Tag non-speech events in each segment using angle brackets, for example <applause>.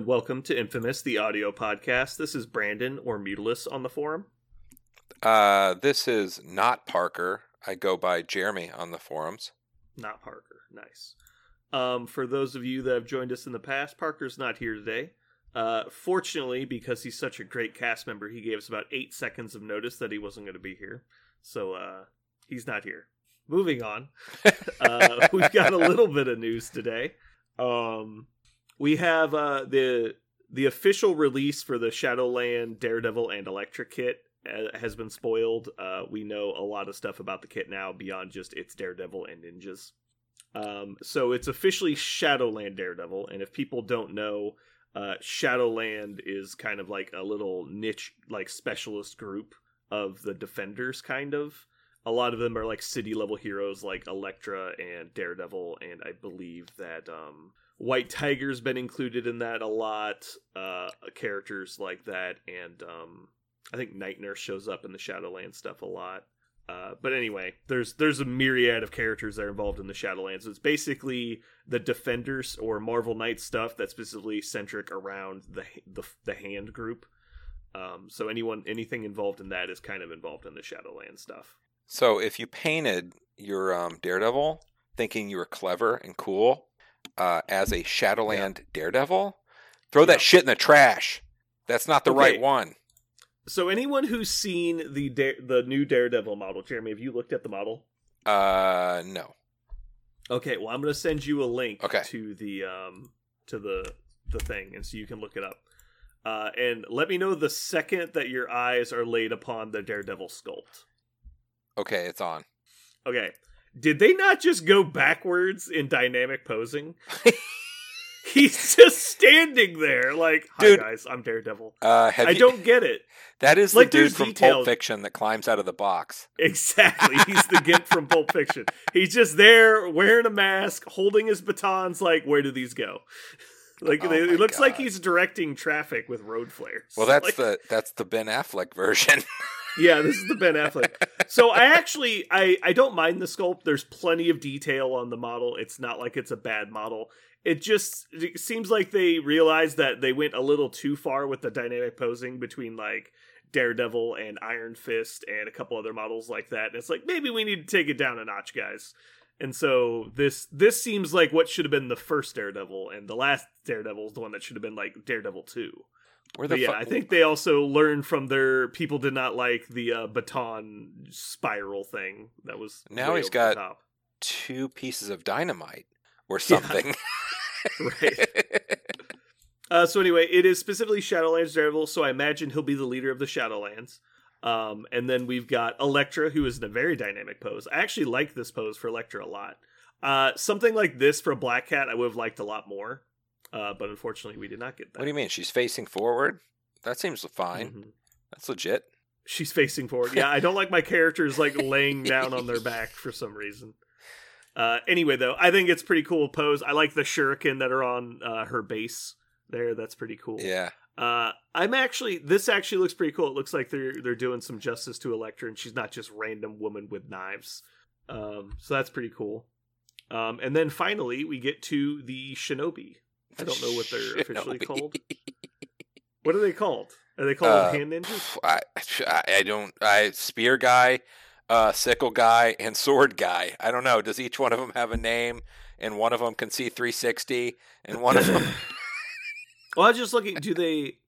and welcome to Infamous, the audio podcast. This is Brandon or Mutilus on the forum. Uh, this is not Parker. I go by Jeremy on the forums. Not Parker. Nice. Um, for those of you that have joined us in the past, Parker's not here today. Uh, fortunately, because he's such a great cast member, he gave us about eight seconds of notice that he wasn't going to be here. So uh, he's not here. Moving on, <laughs> uh, we've got a little bit of news today. Um, we have uh, the the official release for the Shadowland Daredevil and Elektra kit uh, has been spoiled. Uh, we know a lot of stuff about the kit now beyond just its Daredevil and ninjas. Um, so it's officially Shadowland Daredevil, and if people don't know, uh, Shadowland is kind of like a little niche, like specialist group of the Defenders, kind of. A lot of them are like city level heroes, like Elektra and Daredevil, and I believe that um, White Tiger's been included in that a lot. Uh, characters like that, and um, I think Night Nurse shows up in the Shadowland stuff a lot. Uh, but anyway, there's there's a myriad of characters that are involved in the Shadowlands. It's basically the Defenders or Marvel Knight stuff that's specifically centric around the the, the hand group. Um, so anyone anything involved in that is kind of involved in the Shadowland stuff. So if you painted your um, Daredevil thinking you were clever and cool uh, as a Shadowland yeah. Daredevil, throw that shit in the trash. That's not the okay. right one. So anyone who's seen the the new Daredevil model, Jeremy, have you looked at the model? Uh, no. Okay, well, I'm going to send you a link okay. to the um to the the thing, and so you can look it up. Uh, and let me know the second that your eyes are laid upon the Daredevil sculpt. Okay, it's on. Okay. Did they not just go backwards in dynamic posing? <laughs> He's just standing there, like, "Hi dude, guys, I'm Daredevil." Uh, I you, don't get it. That is like, the dude from details. Pulp Fiction that climbs out of the box. Exactly, <laughs> he's the Gimp from Pulp Fiction. He's just there wearing a mask, holding his batons. Like, where do these go? <laughs> Like, oh it looks God. like he's directing traffic with road flares. Well, that's like, the that's the Ben Affleck version. Yeah, this is the Ben Affleck. So I actually I I don't mind the sculpt. There's plenty of detail on the model. It's not like it's a bad model. It just it seems like they realized that they went a little too far with the dynamic posing between like Daredevil and Iron Fist and a couple other models like that. And it's like maybe we need to take it down a notch, guys. And so this this seems like what should have been the first Daredevil, and the last Daredevil is the one that should have been like Daredevil two. Where the yeah, fu- I think they also learned from their people did not like the uh, baton spiral thing. That was now he's got two pieces of dynamite or <laughs> something. Yeah. <laughs> <laughs> right. Uh, so anyway, it is specifically Shadowlands Daredevil, so I imagine he'll be the leader of the Shadowlands. Um, and then we've got Elektra, who is in a very dynamic pose. I actually like this pose for Elektra a lot. Uh, something like this for Black Cat, I would have liked a lot more. Uh, but unfortunately, we did not get that. What do you mean? She's facing forward? That seems fine. Mm-hmm. That's legit. She's facing forward. <laughs> Yeah, I don't like my characters like laying down on their back for some reason. Uh, anyway, though, I think it's pretty cool pose. I like the shuriken that are on uh, her base there. That's pretty cool. Yeah. Uh, I'm actually this actually looks pretty cool. It looks like they're they're doing some justice to Elektra, and she's not just random woman with knives. Um, so that's pretty cool. Um, and then finally, we get to the Shinobi. I don't know what they're officially called. <laughs> What are they called? Are they called uh, hand ninjas? I, I don't. I spear guy, uh, sickle guy, and sword guy. I don't know. Does each one of them have a name? And one of them can see 360, and one of them. <laughs> <laughs> well, I was just looking. Do they?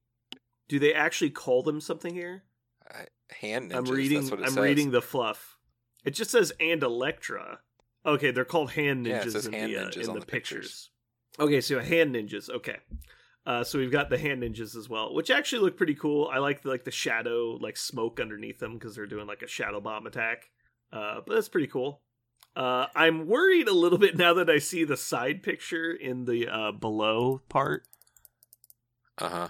Do they actually call them something here? Uh, hand ninjas. I'm reading. I'm says. reading the fluff. It just says and Elektra. Okay, they're called hand ninjas yeah, in, hand the, uh, ninjas in the, the pictures. pictures. Okay, so hand ninjas. Okay. Uh, so we've got the hand ninjas as well, which actually look pretty cool. I like the, like the shadow, like smoke underneath them because they're doing like a shadow bomb attack. Uh, but that's pretty cool. Uh, I'm worried a little bit now that I see the side picture in the uh, below part. Uh-huh.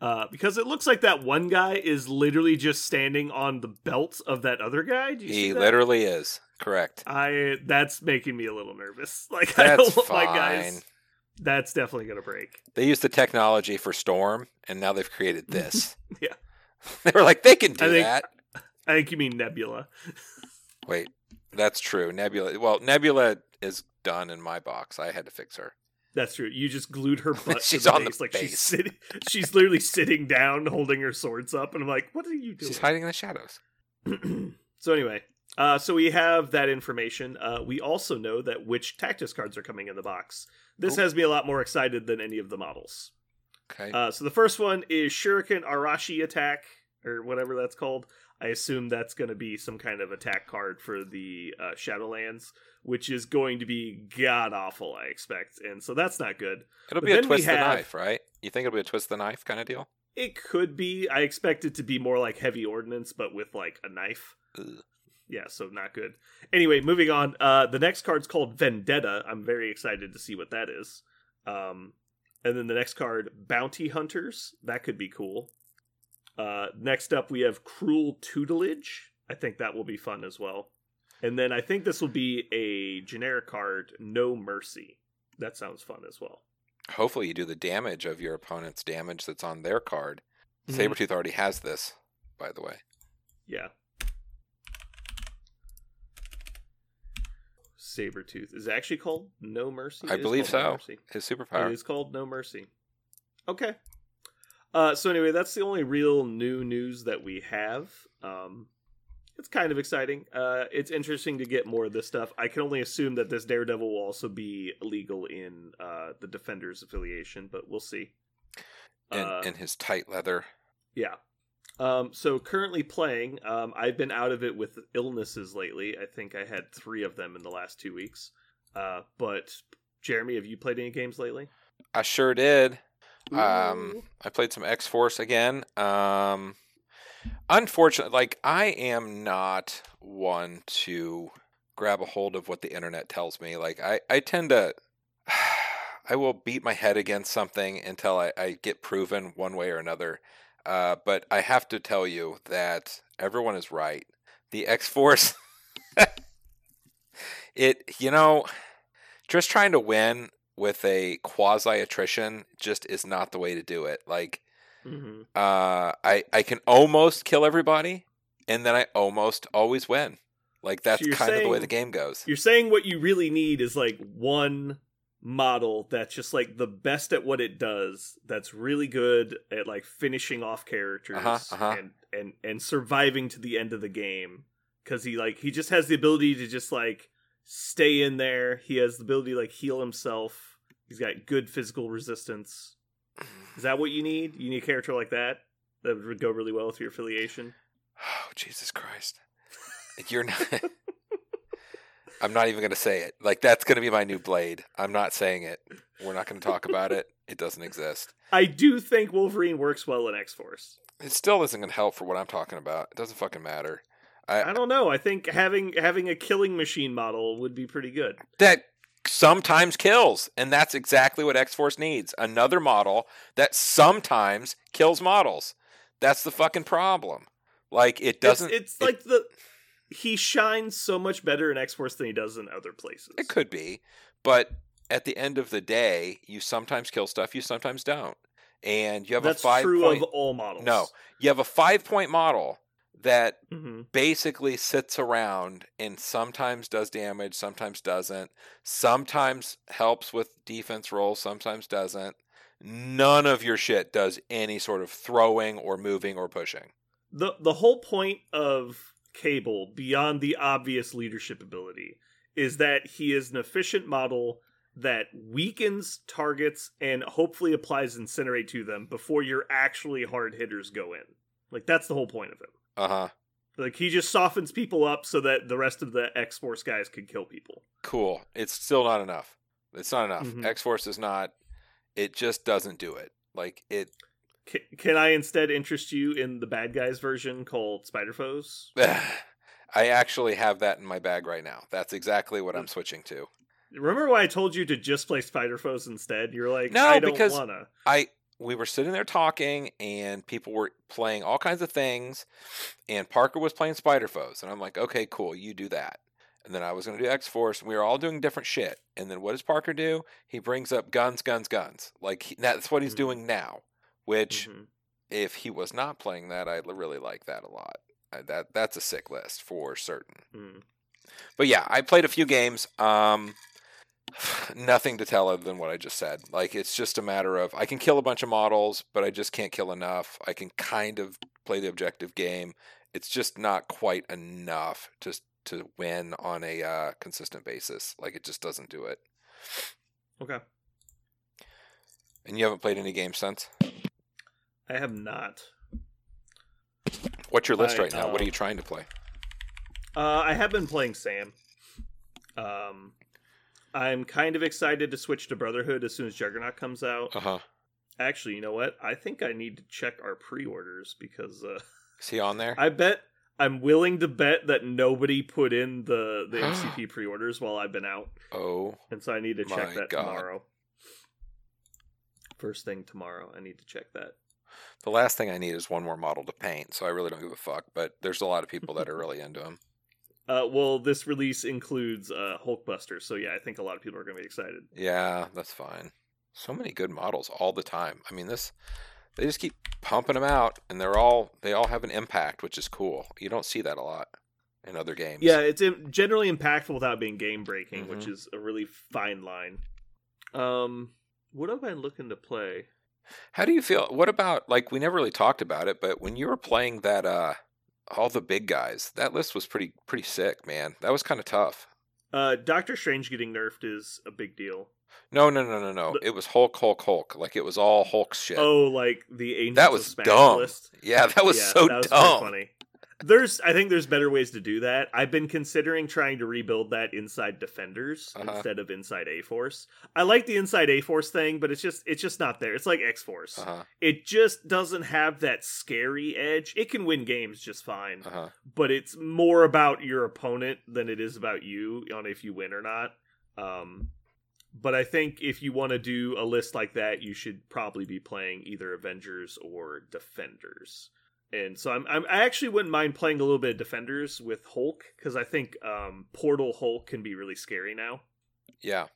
Uh, because it looks like that one guy is literally just standing on the belt of that other guy. he literally is. Correct. I that's making me a little nervous. <laughs> Like that's I don't fine. my guys. That's definitely gonna break. They used the technology for Storm, and now they've created this. <laughs> yeah. <laughs> they were like, they can do I think, that. I think you mean Nebula. Wait, that's true. Nebula. Well, Nebula is done in my box. I had to fix her. That's true. You just glued her butt She's to the on the base. like she's sitting. She's literally sitting down, holding her swords up, and I'm like, "What are you doing?" She's hiding in the shadows. <clears throat> so anyway, uh, so we have that information. Uh, we also know that which tactics cards are coming in the box. This Cool. has me a lot more excited than any of the models. Okay. Uh, so the first one is Shuriken Arashi attack or whatever that's called. I assume that's going to be some kind of attack card for the uh, Shadowlands, which is going to be god awful. I expect, and so that's not good. it'll but be a twist twist the knife, right? You think it'll be a twist of the knife kind of deal? It could be. I expect it to be more like heavy ordnance, but with like a knife. Yeah, so not good. Anyway, moving on. Uh, the next card's called Vendetta. I'm very excited to see what that is. Um, and then the next card, Bounty Hunters. That could be cool. Uh, next up, we have Cruel Tutelage. I think that will be fun as well. And then I think this will be a generic card, No Mercy. That sounds fun as well. Hopefully, you do the damage of your opponent's damage that's on their card. Mhm. Sabretooth already has this, by the way. Yeah. Sabretooth. Is it actually called No Mercy? I It is believe No so. Mercy. His superpower. is called No Mercy. Okay. Uh, so anyway, that's the only real new news that we have. Um, it's kind of exciting. Uh, it's interesting to get more of this stuff. I can only assume that this Daredevil will also be legal in uh, the Defenders affiliation, but we'll see. in, Uh, in his tight leather. yeah. Um, so currently playing, um, I've been out of it with illnesses lately. I think I had three of them in the last two weeks. Uh, but Jeremy, have you played any games lately? I sure did. Um, I played some X Force again. Um, unfortunately, like I am not one to grab a hold of what the internet tells me. Like I, I tend to, <sighs> I will beat my head against something until I, I get proven one way or another. Uh, but I have to tell you that everyone is right. The X Force, <laughs> it, you know, just trying to win with a quasi attrition just is not the way to do it. Like, Mhm. uh, I I can almost kill everybody, and then I almost always win. Like that's you're kind of the way the game goes. You're saying what you really need is like one model that's just like the best at what it does. That's really good at like finishing off characters Uh-huh, uh-huh. and and and surviving to the end of the game. Because he like he just has the ability to just like stay in there. He has the ability to like heal himself. He's got good physical resistance. Is that what you need? You need a character like that that would go really well with your affiliation. <sighs> Oh Jesus Christ! You're not. <laughs> I'm not even going to say it. Like that's going to be my new blade. I'm not saying it. We're not going to talk about it. It doesn't exist. I do think Wolverine works well in X Force. It still isn't going to help for what I'm talking about. It doesn't fucking matter. I I don't know. I think having having a killing machine model would be pretty good. that sometimes kills and that's exactly what x-force needs another model that sometimes kills models that's the fucking problem like it doesn't It's, it's it- like the he shines so much better in X Force than he does in other places. it could be but at the end of the day you sometimes kill stuff you sometimes don't and you have That's a five true point of all models. no you have a five point model that hmm basically sits around and sometimes does damage, sometimes doesn't, sometimes helps with defense rolls, sometimes doesn't. None of your shit does any sort of throwing or moving or pushing. the the whole point of Cable, beyond the obvious leadership ability, is that he is an efficient model that weakens targets and hopefully applies incinerate to them before your actually hard hitters go in. Like that's the whole point of him. Uh huh. Like he just softens people up so that the rest of the X Force guys can kill people. Cool. It's still not enough. It's not enough. Mhm. X Force is not. It just doesn't do it. Like it. Can, can I instead interest you in the bad guys version called Spider Foes? <sighs> I actually have that in my bag right now. That's exactly what I'm switching to. Remember why I told you to just play Spider Foes instead? You're like, No, I don't because- wanna. I we were sitting there talking and people were playing all kinds of things and Parker was playing Spider Foes and I'm like, "Okay, cool, you do that." And then I was going to do X Force and we were all doing different shit. And then what does Parker do? He brings up guns, guns, guns. Like he, that's what he's Mhm. doing now, which Mhm. if he was not playing that, I really like that a lot. I, that that's a sick list for certain. Mm. But yeah, I played a few games. Um, <sighs> Nothing to tell other than what I just said. Like it's just a matter of I can kill a bunch of models, but I just can't kill enough. I can kind of play the objective game. It's just not quite enough just to win on a uh, consistent basis. Like it just doesn't do it. Okay. And you haven't played any games since? I have not. What's your list I, right now? what are um, you trying to play? Uh, I have been playing Sam. Um, I'm kind of excited to switch to Brotherhood as soon as Juggernaut comes out. Uh huh. Actually, you know what? I think I need to check our pre-orders because uh, Is he on there? <laughs> I bet I'm willing to bet that nobody put in the the <gasps> MCP pre-orders while I've been out, oh, and so I need to check that God. tomorrow. First thing tomorrow, I need to check that. The last thing I need is one more model to paint, so I really don't give a fuck. But there's a lot of people that are <laughs> really into them. Uh, well, this release includes uh, Hulkbuster, so yeah, I think a lot of people are going to be excited. Yeah, that's fine. So many good models all the time. I mean, this they just keep pumping them out, and they're all they all have an impact, which is cool. You don't see that a lot in other games. Yeah, it's generally impactful without being game breaking, which Mhm. is a really fine line. Um, what have I looking to play? How do you feel? What about like we never really talked about it, but when you were playing that uh all the big guys, that list was pretty pretty sick, man. That was kind of tough. Uh, Doctor Strange getting nerfed is a big deal. No, no, no, no, no. But- It was Hulk, Hulk, Hulk. Like it was all Hulk shit. Oh, like the Angels that was dumb. list. Yeah, that was Yeah, so that was dumb. funny. There's, I think there's better ways to do that. I've been considering trying to rebuild that inside Defenders Uh-huh. instead of inside A Force. I like the inside A Force thing, but it's just, it's just not there. It's like X Force. Uh-huh. It just doesn't have that scary edge. It can win games just fine, Uh-huh. but it's more about your opponent than it is about you on if you win or not. Um, but I think if you want to do a list like that, you should probably be playing either Avengers or Defenders. And so I'm, I'm I actually wouldn't mind playing a little bit of Defenders with Hulk because I think um, Portal Hulk can be really scary now. Yeah.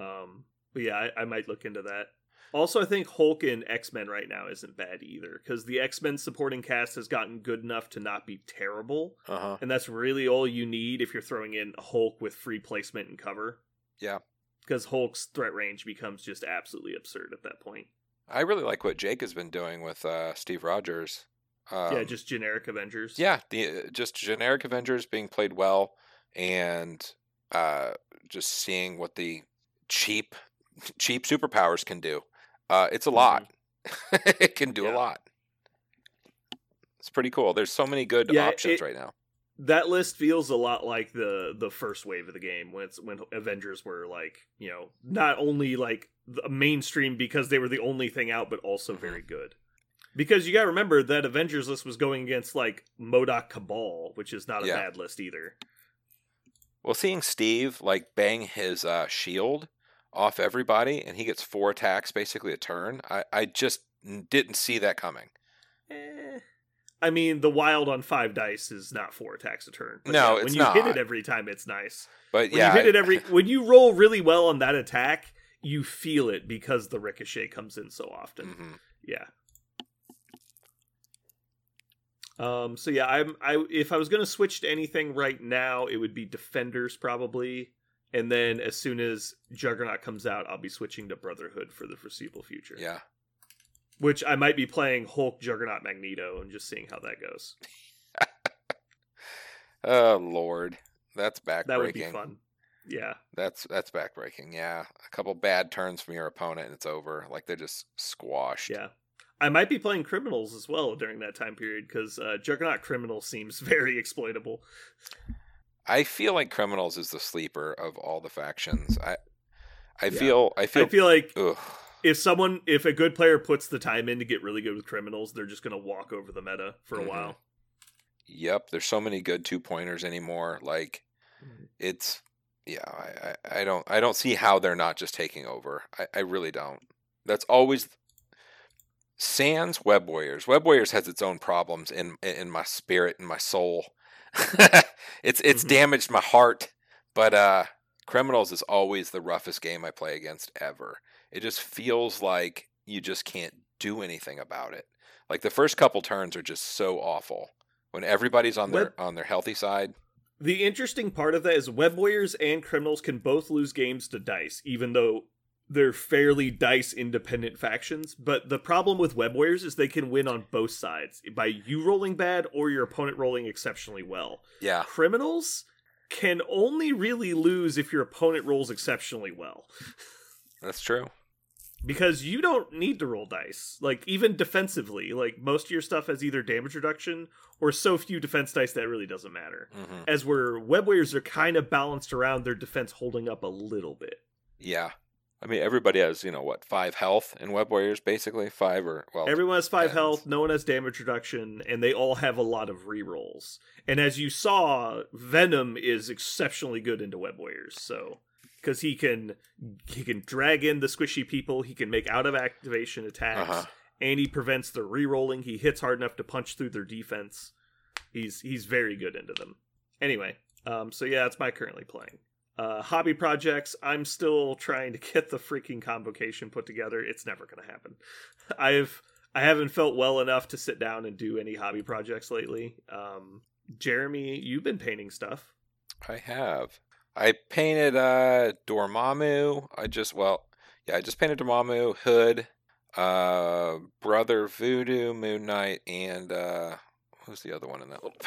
Um, but yeah, I, I might look into that. Also, I think Hulk in X Men right now isn't bad either because the X Men supporting cast has gotten good enough to not be terrible, Uh-huh. and that's really all you need if you're throwing in Hulk with free placement and cover. Yeah. because Hulk's threat range becomes just absolutely absurd at that point. I really like what Jake has been doing with uh, Steve Rogers. Um, yeah, just generic Avengers. yeah, the uh, just generic Avengers being played well, and uh, just seeing what the cheap <laughs> cheap superpowers can do. Uh, it's a lot. <laughs> it can do Mm-hmm. Yeah. a lot. It's pretty cool. There's so many good Yeah, options it- right now. that list feels a lot like the the first wave of the game when it's when Avengers were like you know not only like the mainstream because they were the only thing out, but also Mhm. very good. Because you got to remember that Avengers list was going against like MODOK Cabal, which is not a Yeah. bad list either. Well, seeing Steve like bang his uh, shield off everybody, and he gets four attacks basically a turn. I, I just didn't see that coming. Eh. I mean, the wild on five dice is not four attacks a turn. But No, yeah, when you hit it every time, it's nice. But When yeah, you hit it every <laughs> when you roll really well on that attack, you feel it because the ricochet comes in so often. Mhm. Yeah. Um. So yeah, I'm. I if I was gonna switch to anything right now, it would be Defenders probably, and then as soon as Juggernaut comes out, I'll be switching to Brotherhood for the foreseeable future. yeah. Which I might be playing Hulk, Juggernaut, Magneto, and just seeing how that goes. <laughs> Oh Lord, that's backbreaking. That would be fun. Yeah. That's that's backbreaking. Yeah, a couple bad turns from your opponent and it's over. Like they're just squashed. Yeah. I might be playing Criminals as well during that time period because uh, Juggernaut Criminal seems <laughs> very exploitable. I feel like criminals is the sleeper of all the factions. I I Yeah. feel I feel, I feel like ugh. if someone if a good player puts the time in to get really good with criminals they're just going to walk over the meta for a Mhm. while Yep, there's so many good two pointers anymore. Like it's yeah, I, I, I don't I don't see how they're not just taking over. I, I really don't. That's always Sans Web Warriors. Web Warriors has its own problems in in my spirit and my soul. <laughs> it's it's Mhm. damaged my heart, but uh Criminals is always the roughest game I play against ever. It just feels like you just can't do anything about it. Like the first couple turns are just so awful. When everybody's on their Web- on their healthy side. The interesting part of that is web warriors and criminals can both lose games to dice, even though they're fairly dice independent factions. But the problem with web warriors is they can win on both sides by you rolling bad or your opponent rolling exceptionally well. Yeah. Criminals can only really lose if your opponent rolls exceptionally well. That's true. Because you don't need to roll dice. Like, even defensively, like, most of your stuff has either damage reduction or so few defense dice that it really doesn't matter. hmm As where web warriors are kind of balanced around their defense holding up a little bit. Yeah. I mean, everybody has, you know, what, five health in Web Warriors, basically? Five or, well, Everyone has five depends. health, no one has damage reduction, and they all have a lot of rerolls. And as you saw, Venom is exceptionally good into web warriors, so because he can he can drag in the squishy people, he can make out of activation attacks, Uh-huh. and he prevents the rerolling. He hits hard enough to punch through their defense. He's he's very good into them. Anyway, um, so yeah, that's my currently playing. Uh, hobby projects. I'm still trying to get the freaking convocation put together. It's never going to happen. I've I haven't felt well enough to sit down and do any hobby projects lately. Um, Jeremy, you've been painting stuff. I have. I painted uh Dormammu. I just well, yeah, I just painted Dormammu, Hood, uh Brother Voodoo, Moon Knight, and uh who's the other one in that little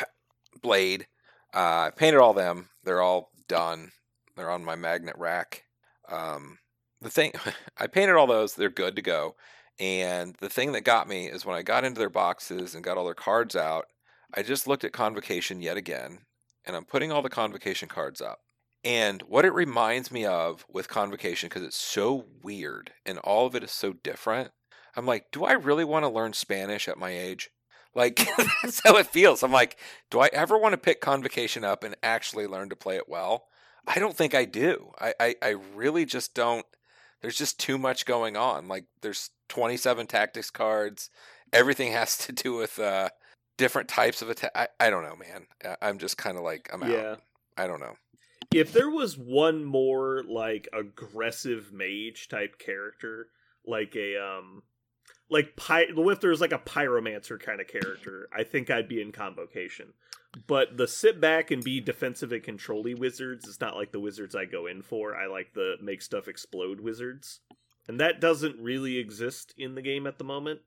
Blade. Uh I painted all them. They're all done. They're on my magnet rack. Um the thing <laughs> I painted all those, they're good to go. And the thing that got me is when I got into their boxes and got all their cards out, I just looked at Convocation yet again, and I'm putting all the Convocation cards up. And what it reminds me of with Convocation, because it's so weird and all of it is so different, I'm like, do I really want to learn Spanish at my age? Like, <laughs> that's how it feels. I'm like, do I ever want to pick Convocation up and actually learn to play it well? I don't think I do. I, I, I really just don't. There's just too much going on. Like, there's 27 tactics cards. Everything <laughs> has to do with uh, different types of attack. I, I don't know, man. I'm just kind of like, I'm Yeah. out. I don't know. If there was one more like aggressive mage type character, like a um like py- if there was like a pyromancer kind of character, I think I'd be in convocation. But the sit back and be defensive and controlly wizards is not like the wizards I go in for. I like the make stuff explode wizards. And that doesn't really exist in the game at the moment.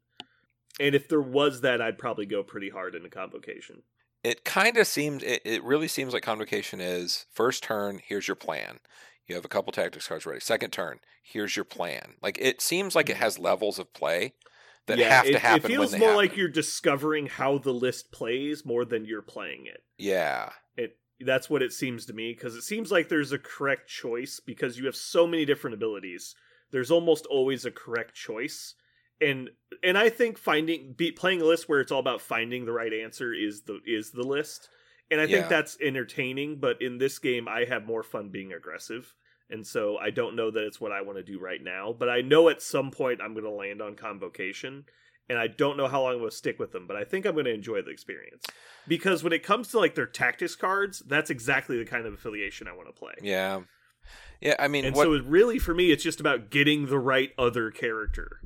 And if there was that, I'd probably go pretty hard into convocation. It kind of seems, it, it really seems like Convocation is first turn, here's your plan. You have a couple tactics cards ready. Second turn, here's your plan. Like, it seems like it mm-hmm. has levels of play that have it, to happen It feels more happen. like you're discovering how the list plays more than you're playing it. Yeah. It that's what it seems to me because it seems like there's a correct choice because you have so many different abilities. There's almost always a correct choice, and and I think finding be, playing a list where it's all about finding the right answer is the is the list, and I think that's entertaining. But in this game, I have more fun being aggressive. And so I don't know that it's what I want to do right now, but I know at some point I'm going to land on convocation, and I don't know how long I'm going to stick with them, but I think I'm going to enjoy the experience because when it comes to like their tactics cards, that's exactly the kind of affiliation I want to play. Yeah. Yeah. I mean, And what, so it really for me, it's just about getting the right other character.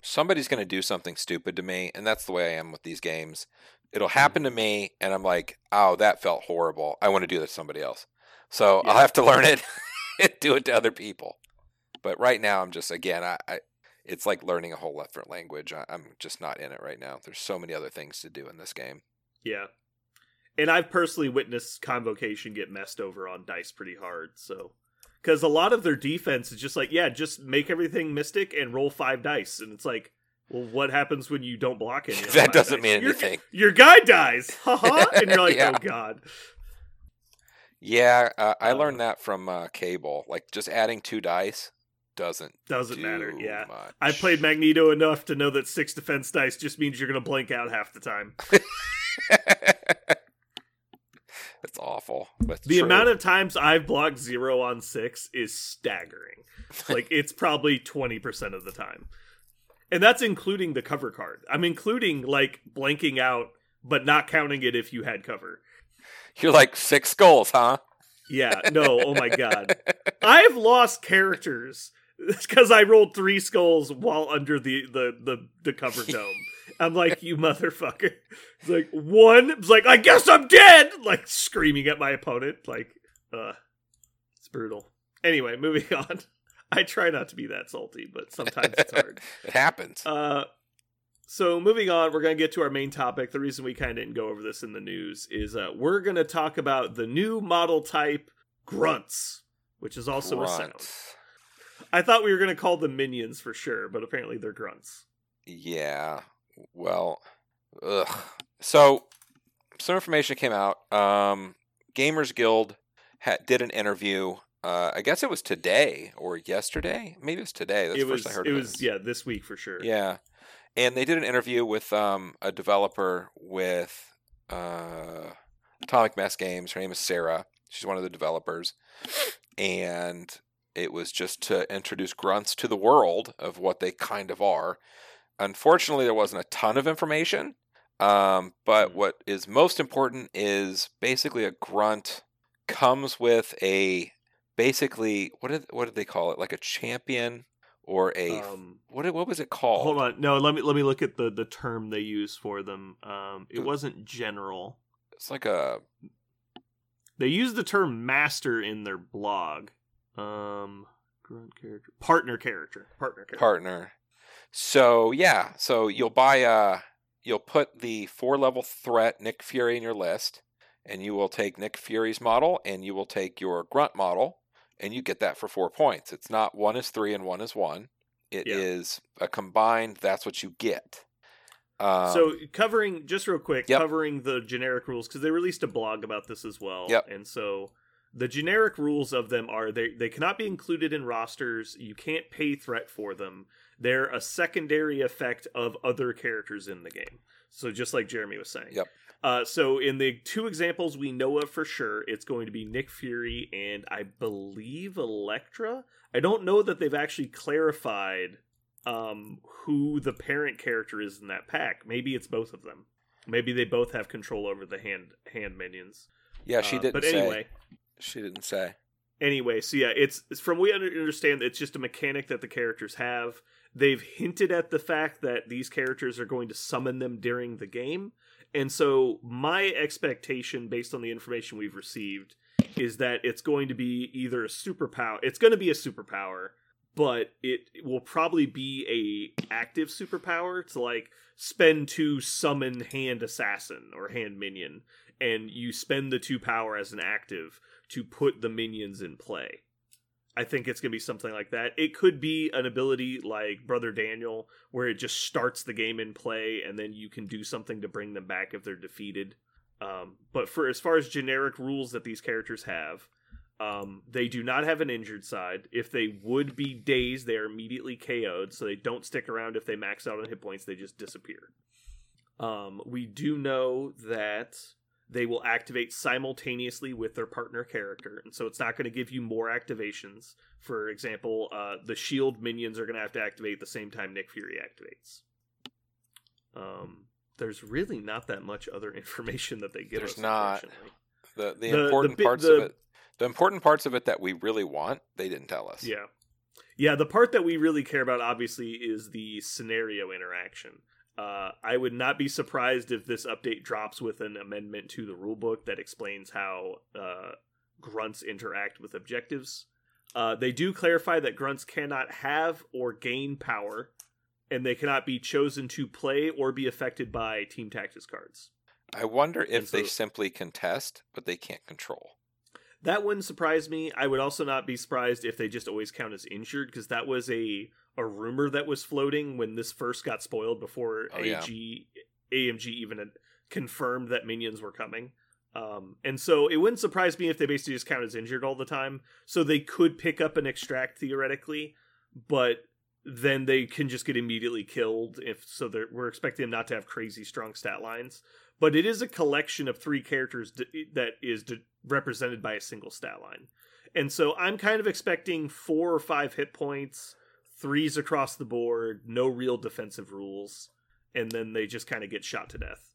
somebody's going to do something stupid to me, and that's the way I am with these games. It'll mm-hmm. happen to me, and I'm like, oh, that felt horrible. I want to do that to somebody else. So I'll have to learn it <laughs> <laughs> do it to other people. But right now, I'm just, again, I, I it's like learning a whole different language. I, I'm just not in it right now. There's so many other things to do in this game. Yeah. And I've personally witnessed convocation get messed over on dice pretty hard, so because a lot of their defense is just like, yeah, just make everything mystic and roll five dice, and it's like, well, what happens when you don't block it? <laughs> that doesn't dice? mean Your- anything. Your, guy dies, haha, <laughs> and you're like, Yeah. oh god. Yeah, uh, I learned that from uh, Cable. Like just adding two dice doesn't Doesn't do matter. Yeah. much. I played Magneto enough to know that six defense dice just means you're going to blank out half the time. <laughs> That's awful. But The amount of times I've blocked zero on six is staggering. <laughs> Like, it's probably 20% of the time. And that's including the cover card. I'm including, like, blanking out, but not counting it if you had cover. You're like six skulls, huh? Yeah, no, oh my god. <laughs> I've lost characters <laughs> because I rolled three skulls while under the, the, the, the cover dome. I'm like, you motherfucker. It's like one. It's like, I guess I'm dead. Like screaming at my opponent. Like, uh, it's brutal. Anyway, moving <laughs> on. I try not to be that salty, but sometimes it's hard. it happens. Uh, so moving on, we're gonna get to our main topic. The reason we kind of didn't go over this in the news is uh, we're gonna talk about the new model type grunts, which is also a sound. I thought we were gonna call them minions for sure, but apparently they're grunts. Yeah. Well, ugh. So, some information came out. Um, Gamers Guild ha- did an interview. Uh, I guess it was today or yesterday. Maybe it was today. That's it the was. first I heard it of was it. yeah, this week for sure. Yeah. And they did an interview with um, a developer with uh, Atomic Mass Games. Her name is Sarah. She's one of the developers. And it was just to introduce grunts to the world of what they kind of are. Unfortunately, there wasn't a ton of information. Um, but Hmm. what is most important is basically a grunt comes with a basically what did what did they call it like a champion or a Um, what what was it called? hold on. No, let me let me look at the the term they use for them. Um, it Uh, wasn't general. It's like a They use the term master in their blog. Um, grunt character, partner character, partner character. partner. So yeah, so you'll buy a you'll put the four level threat Nick Fury in your list, and you will take Nick Fury's model and you will take your grunt model, and you get that for four points. It's not one is three and one is one. It is Yeah. a combined. That's what you get. Um, so covering just real quick, Yep. covering the generic rules because they released a blog about this as well. Yep. And so the generic rules of them are they they cannot be included in rosters. You can't pay threat for them. They're a secondary effect of other characters in the game. So just like Jeremy was saying. Yep. Uh, so in the two examples we know of for sure, it's going to be Nick Fury and I believe Elektra. I don't know that they've actually clarified um, who the parent character is in that pack. Maybe it's both of them. Maybe they both have control over the hand hand minions. yeah, she Uh, didn't But say. anyway, She didn't say. anyway, so yeah, it's, it's from we under- understand it's just a mechanic that the characters have. They've hinted at the fact that these characters are going to summon them during the game. And so my expectation based on the information we've received is that it's going to be either a superpower. It's going to be a superpower, but it will probably be a active superpower to like spend to summon hand assassin or hand minion and you spend the two power as an active to put the minions in play. I think it's going to be something like that. It could be an ability like Brother Daniel, where it just starts the game in play, and then you can do something to bring them back if they're defeated. Um, but for as far as generic rules that these characters have, um, they do not have an injured side. If they would be dazed, they are immediately KO'd, so they don't stick around if they max out on hit points. They just disappear. Um, we do know that they will activate simultaneously with their partner character, and so it's not going to give you more activations. For example, uh, the shield minions are going to have to activate at the same time Nick Fury activates. Um, there's really not that much other <laughs> information that they give There's us. not. The the, The- the important bit- parts the- of it. The important parts of it that we really want, they didn't tell us. Yeah. Yeah, the part that we really care about obviously is the scenario interaction. Uh, I would not be surprised if this update drops with an amendment to the rulebook that explains how uh, grunts interact with objectives. Uh, they do clarify that grunts cannot have or gain power, and they cannot be chosen to play or be affected by team tactics cards. I wonder if And they simply contest, but they can't control. That wouldn't surprise me. I would also not be surprised if they just always count as injured because that was a a rumor that was floating when this first got spoiled before Oh, yeah. AG AMG even confirmed that minions were coming. Um, and so it wouldn't surprise me if they basically just count as injured all the time. So they could pick up and extract theoretically, but then they can just get immediately killed if so they're, we're expecting them not to have crazy strong stat lines but it is a collection of three characters d- that is d- represented by a single stat line. And so I'm kind of expecting four or five hit points, threes across the board, no real defensive rules, and then they just kind of get shot to death.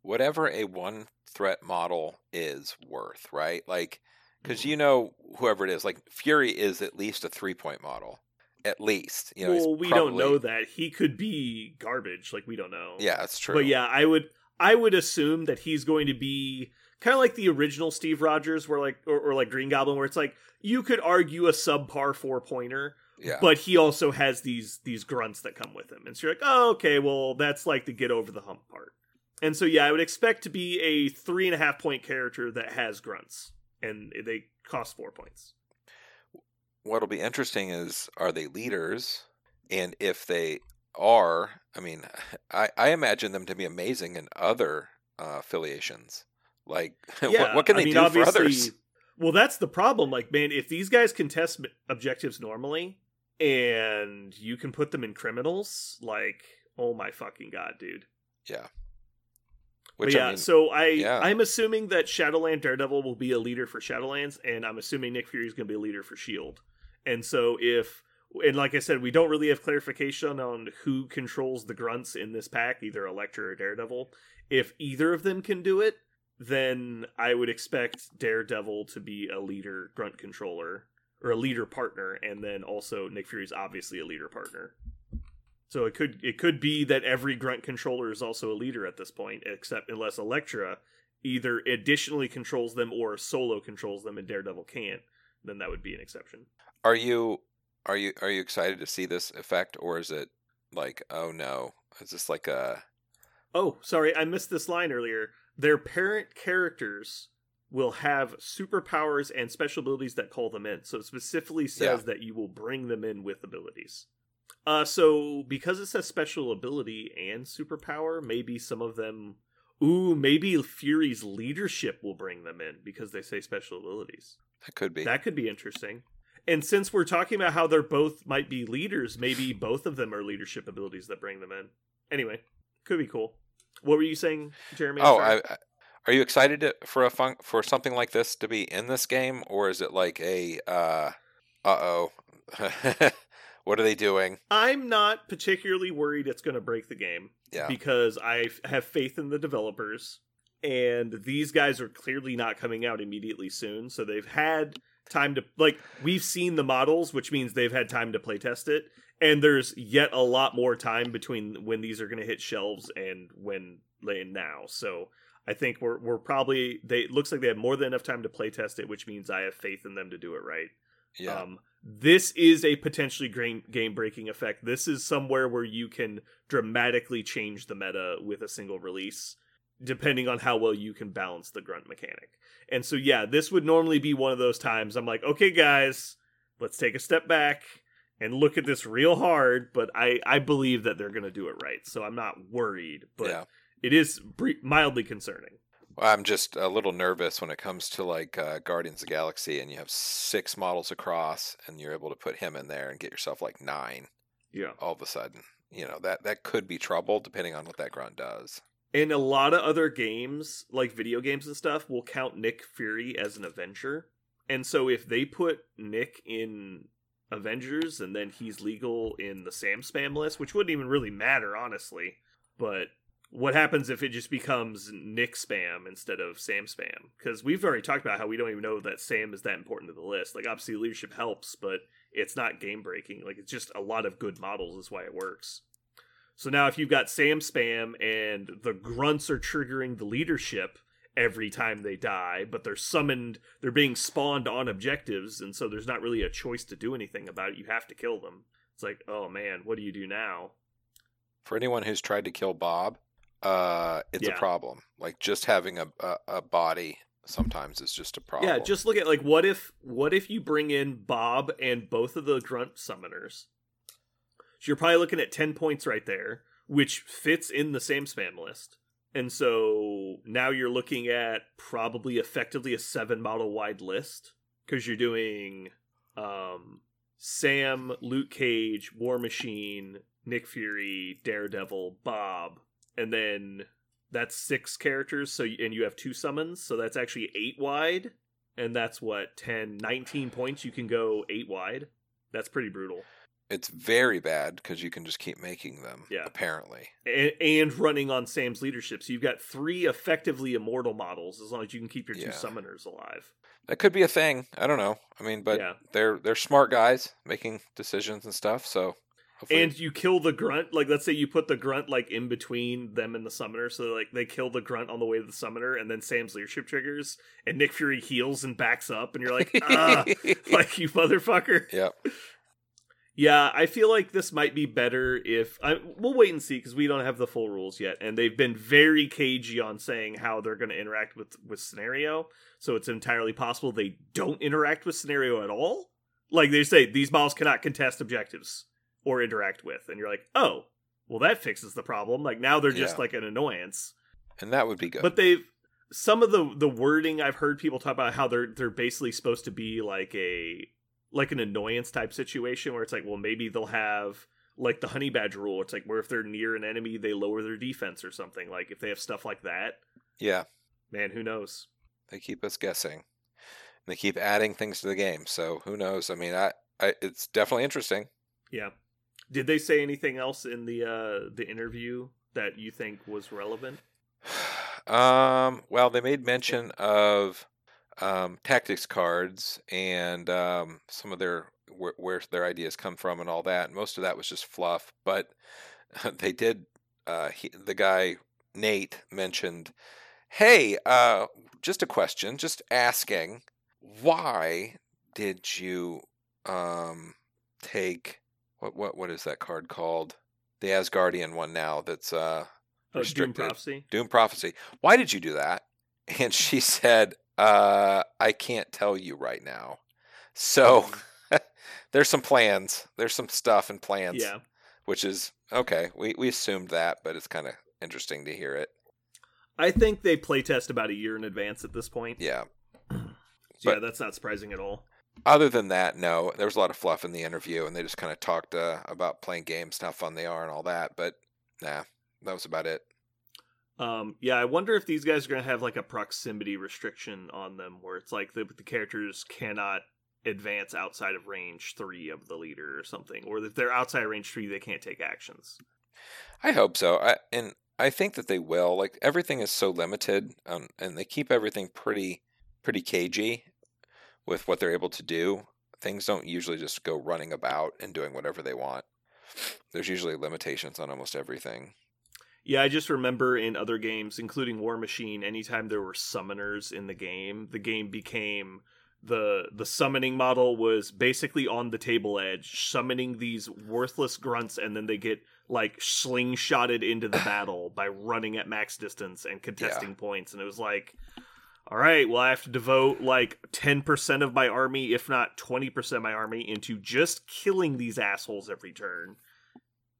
Whatever a one threat model is worth, right? Like, because Mm-hmm. you know, whoever it is, like Fury is at least a three point model. at least. You know, well, we probably, don't know that he could be garbage. Like we don't know. Yeah, that's true. But yeah, I would I would assume that he's going to be kind of like the original Steve Rogers, where like or, or like Green Goblin, where it's like you could argue a subpar four pointer, yeah. but he also has these these grunts that come with him, and so you're like, oh, okay, well that's like the get over the hump part. And so yeah, I would expect to be a three and a half point character that has grunts, and they cost four points. What'll be interesting is are they leaders, and if they are, I mean, <laughs> I, I imagine them to be amazing in other uh, affiliations. Like, <laughs> Yeah, what, what can I they mean, do for others? Well, that's the problem. Like, man, if these guys can test objectives normally, and you can put them in criminals, like, oh my fucking god, dude. Yeah. Which yeah, I mean, so I yeah. I'm assuming that Shadowland Daredevil will be a leader for Shadowlands, and I'm assuming Nick Fury is going to be a leader for Shield. And so if and like I said, we don't really have clarification on who controls the grunts in this pack, either Elektra or Daredevil. If either of them can do it, then I would expect Daredevil to be a leader grunt controller or a leader partner, and then also Nick Fury's obviously a leader partner. So it could it could be that every grunt controller is also a leader at this point, except unless Elektra either additionally controls them or solo controls them and Daredevil can't, then that would be an exception. are you are you are you excited to see this effect, or is it like, oh no, is this like a Oh, sorry, I missed this line earlier. Their parent characters will have superpowers and special abilities that call them in. So it specifically says Yeah. that you will bring them in with abilities. Uh so because it says special ability and superpower, maybe some of them Ooh, maybe Fury's leadership will bring them in because they say special abilities. that could be? That could be interesting. And since we're talking about how they're both might be leaders, maybe both of them are leadership abilities that bring them in. Anyway, could be cool. What were you saying, Jeremy? Oh. I, I, are you excited to, for a fun, for something like this to be in this game, or is it like a uh oh, <laughs> what are they doing? I'm not particularly worried it's going to break the game Yeah, because I f- have faith in the developers, and these guys are clearly not coming out immediately soon. So they've had time to like we've seen the models, which means they've had time to play test it, and there's yet a lot more time between when these are going to hit shelves and when laying now. So I think we're we're probably they looks like they have more than enough time to play test it, which means I have faith in them to do it right. yeah. Um, this is a potentially game game breaking effect. This is somewhere where you can dramatically change the meta with a single release, depending on how well you can balance the grunt mechanic. And so, yeah, this would normally be one of those times I'm like, okay, guys, let's take a step back and look at this real hard. But I, I believe that they're going to do it right. So I'm not worried, but yeah. it is mildly concerning. I'm just a little nervous when it comes to like uh, Guardians of the Galaxy, and you have six models across, and you're able to put him in there and get yourself like nine Yeah. all of a sudden. You know that that could be trouble depending on what that grunt does. And a lot of other games, like video games and stuff, will count Nick Fury as an Avenger. And so if they put Nick in Avengers and then he's legal in the Sam Spam list, which wouldn't even really matter, honestly. But what happens if it just becomes Nick Spam instead of Sam Spam? Because we've already talked about how we don't even know that Sam is that important to the list. Like, obviously, leadership helps, but it's not game breaking. Like, it's just a lot of good models, is why it works. So now, if you've got Sam Spam and the grunts are triggering the leadership every time they die, but they're summoned, they're being spawned on objectives, and so there's not really a choice to do anything about it. You have to kill them. It's like, oh man, what do you do now? For anyone who's tried to kill Bob, uh, it's Yeah. a problem. Like just having a, a a body sometimes is just a problem. Yeah, just look at like what if what if you bring in Bob and both of the grunt summoners? So you're probably looking at ten points right there, which fits in the Sam Spam list. And so now you're looking at probably effectively a seven model wide list because you're doing um, Sam, Luke Cage, War Machine, Nick Fury, Daredevil, Bob, and then that's six characters. So and you have two summons, so that's actually eight wide, and that's what 10, 19 points. You can go eight wide. That's pretty brutal. It's very bad because you can just keep making them. Yeah. apparently. and, and running on Sam's leadership. So you've got three effectively immortal models as long as you can keep your two Yeah. summoners alive. That could be a thing. I don't know. I mean, but yeah. they're they're smart guys making decisions and stuff. So hopefully- And you kill the grunt, like let's say you put the grunt like in between them and the summoner, so like they kill the grunt on the way to the summoner, and then Sam's leadership triggers, and Nick Fury heals and backs up, and you're like, ah, <laughs> <laughs> like you motherfucker. yep. Yeah, I feel like this might be better if I, we'll wait and see because we don't have the full rules yet, and they've been very cagey on saying how they're going to interact with with scenario. So it's entirely possible they don't interact with scenario at all. Like they say, these models cannot contest objectives or interact with, and you're like, oh, well that fixes the problem. Like now they're just Yeah. like an annoyance. And that would be good. But they've some of the the wording I've heard people talk about how they're they're basically supposed to be like a like an annoyance type situation where it's like, well, maybe they'll have like the honey badger rule. It's like where if they're near an enemy, they lower their defense or something. Like if they have stuff like that, yeah, man, who knows? they keep us guessing. They keep adding things to the game. So who knows? I mean, I, I it's definitely interesting. Yeah. Did they say anything else in the uh the interview that you think was relevant? <sighs> Um, well, they made mention of um, tactics cards and um, some of their where, where their ideas come from and all that. Most of that was just fluff, but <laughs> they did. Uh, he, the guy Nate mentioned, "Hey, uh, just a question, just asking, why did you um, take what what what is that card called? The Asgardian one now that's uh, Oh, Doom. Prophecy. Doom Prophecy. Why did you do that? <laughs> And she said, uh, I can't tell you right now. So <laughs> there's some plans. There's some stuff and plans. Yeah. Which is okay. We we assumed that, but it's kind of interesting to hear it. I think they playtest about a year in advance at this point. Yeah. <clears throat> Yeah, that's not surprising at all. Other than that, no. There was a lot of fluff in the interview, and they just kind of talked uh, about playing games, and how fun they are, and all that. But nah, that was about it. Um, yeah, I wonder if these guys are gonna have like a proximity restriction on them, where it's like the the characters cannot advance outside of range three of the leader or something, or if they're outside range three, they can't take actions. I hope so. I, and I think that they will. Like everything is so limited, um, and they keep everything pretty pretty cagey with what they're able to do. Things don't usually just go running about and doing whatever they want. There's usually limitations on almost everything. Yeah, I just remember in other games, including Warmachine, anytime there were summoners in the game, the game became the the summoning model was basically on the table edge, summoning these worthless grunts, and then they get like slingshotted into the <laughs> battle by running at max distance and contesting points. And it was like, all right, well, I have to devote like ten percent of my army, if not twenty percent of my army, into just killing these assholes every turn.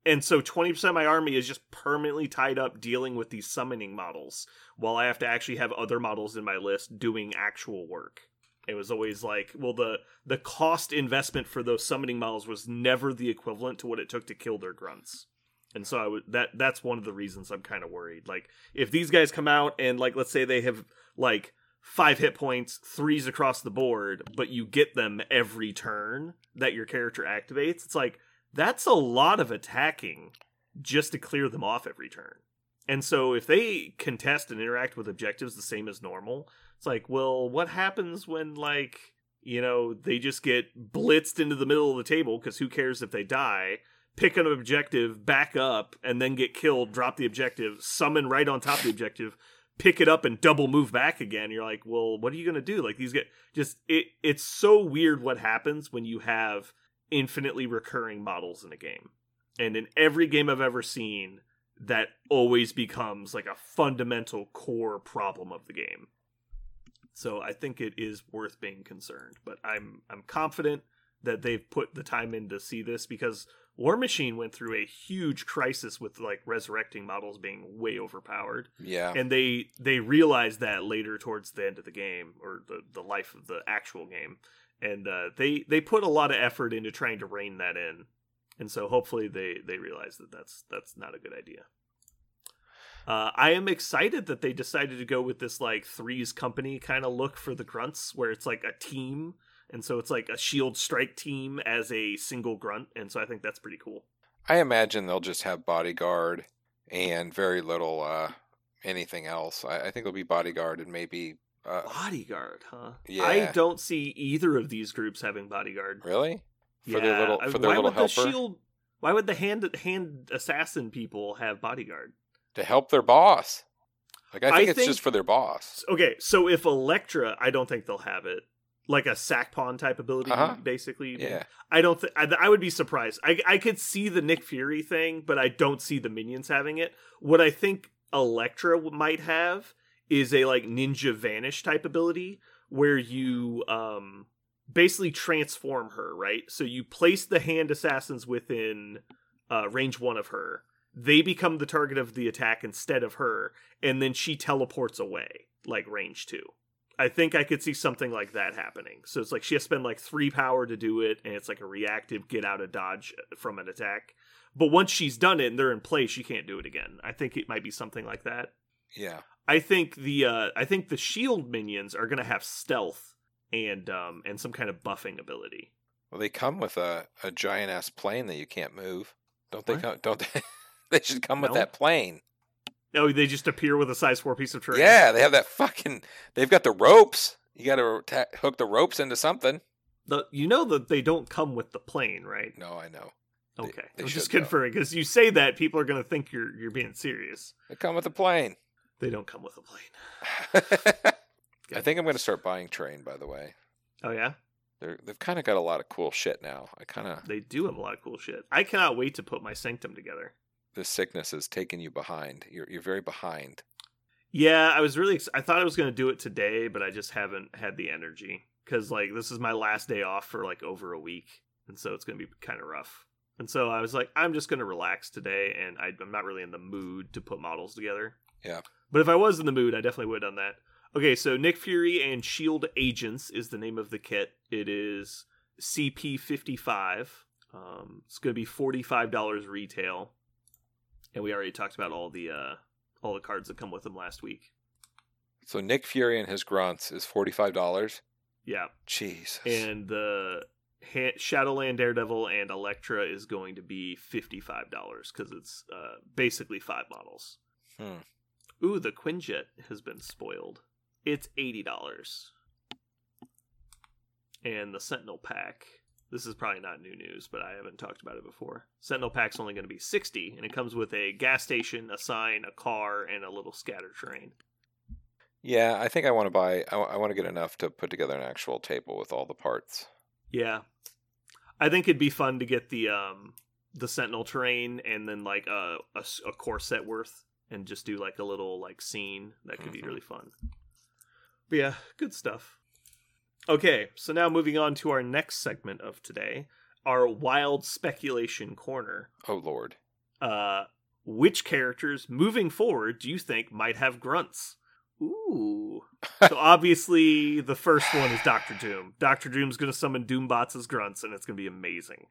And so 20% of my army is just permanently tied up dealing with these summoning models while I have to actually have other models in my list doing actual work. It was always like, well the the cost investment for those summoning models was never the equivalent to what it took to kill their grunts. And so I would that that's one of the reasons I'm kind of worried. Like if these guys come out and like let's say they have like five hit points, threes across the board, but you get them every turn that your character activates, it's like that's a lot of attacking just to clear them off every turn. And so if they contest and interact with objectives the same as normal, it's like, well, what happens when like, you know, they just get blitzed into the middle of the table because who cares if they die? Pick an objective, back up, and then get killed, drop the objective, summon right on top of the objective, pick it up and double move back again. You're like, well, what are you gonna do? Like these get just it it's so weird what happens when you have infinitely recurring models in a game. And in every game I've ever seen, that always becomes like a fundamental core problem of the game. So I think it is worth being concerned, but I'm I'm confident that they've put the time in to see this because Warmachine went through a huge crisis with like resurrecting models being way overpowered Yeah. and they they realized that later towards the end of the game or the the life of the actual game and uh, they they put a lot of effort into trying to rein that in and so hopefully they they realize that that's that's not a good idea uh, I am excited that they decided to go with this like threes company kind of look for the grunts, where it's like a team and so it's like a shield strike team as a single grunt, and so I think that's pretty cool. I imagine they'll just have bodyguard and very little uh, anything else. I, I think it'll be bodyguard and maybe uh, Bodyguard, huh? Yeah. I don't see either of these groups having bodyguard. really for yeah. their little for their why little would helper the shield? Why would the hand hand assassin people have bodyguard? to help their boss. Like I think I it's think- just for their boss. Okay, so if Elektra, I don't think they'll have it. Like a sack pawn type ability, Uh-huh. basically. Yeah, I don't think I, I would be surprised. I I could see the Nick Fury thing, but I don't see the minions having it. What I think Elektra might have is a like ninja vanish type ability where you um basically transform her, right? So you place the hand assassins within uh range 1 of her. They become the target of the attack instead of her, and then she teleports away like range 2. I think I could see something like that happening. So it's like she has to spend like three power to do it, and it's like a reactive get out of dodge from an attack. But once she's done it and they're in place, she can't do it again. I think it might be something like that. yeah. I think the uh, I think the shield minions are gonna have stealth and um and some kind of buffing ability. Well, they come with a, a giant ass plane that you can't move. Don't they? What? Come, don't <laughs> they? they should come with that plane. Oh, they just appear with a size four piece of terrain. Yeah, they have that fucking. They've got the ropes. You got to ta- hook the ropes into something. The, you know that they don't come with the plane, right? No, I know. Okay, they I'm just confirming because you say that people are gonna think you're you're being serious. They come with a plane. They don't come with a plane. <laughs> I think I'm going to start buying train. By the way, Oh yeah, They're, they've kind of got a lot of cool shit now. I kind of they do have a lot of cool shit. I cannot wait to put my sanctum together. The sickness is taking you behind. You're you're very behind. Yeah, I was really. Ex- I thought I was going to do it today, but I just haven't had the energy because like this is my last day off for like over a week, and so it's going to be kind of rough. And so I was like, I'm just going to relax today, and I, I'm not really in the mood to put models together. Yeah. But if I was in the mood, I definitely would have done that. Okay, so Nick Fury and Shield Agents is the name of the kit. It is CP55. Um, it's going to be $45 retail. And we already talked about all the uh, all the cards that come with them last week. So Nick Fury and his grunts is forty five dollars. Yeah, Jesus. and the ha- Shadowland Daredevil and Elektra is going to be $55 because it's uh, basically five models. Hmm. Ooh, the Quinjet has been spoiled. It's $80. And the Sentinel pack. This is probably not new news, but I haven't talked about it before. Sentinel pack's only going to be 60 and it comes with a gas station, a sign, a car, and a little scatter terrain. Yeah, I think I want to buy. I, want to get enough to put together an actual table with all the parts. Yeah. I think it'd be fun to get the um the Sentinel terrain and then like a a core set worth and just do like a little like scene that could be Mhm. really fun. But yeah, good stuff. Okay, so now moving on to our next segment of today, our wild speculation corner. Oh Lord. Uh which characters moving forward do you think might have grunts? Ooh. <laughs> so obviously the first one is Doctor Doom. Doctor Doom's gonna summon Doombots as grunts, and it's gonna be amazing.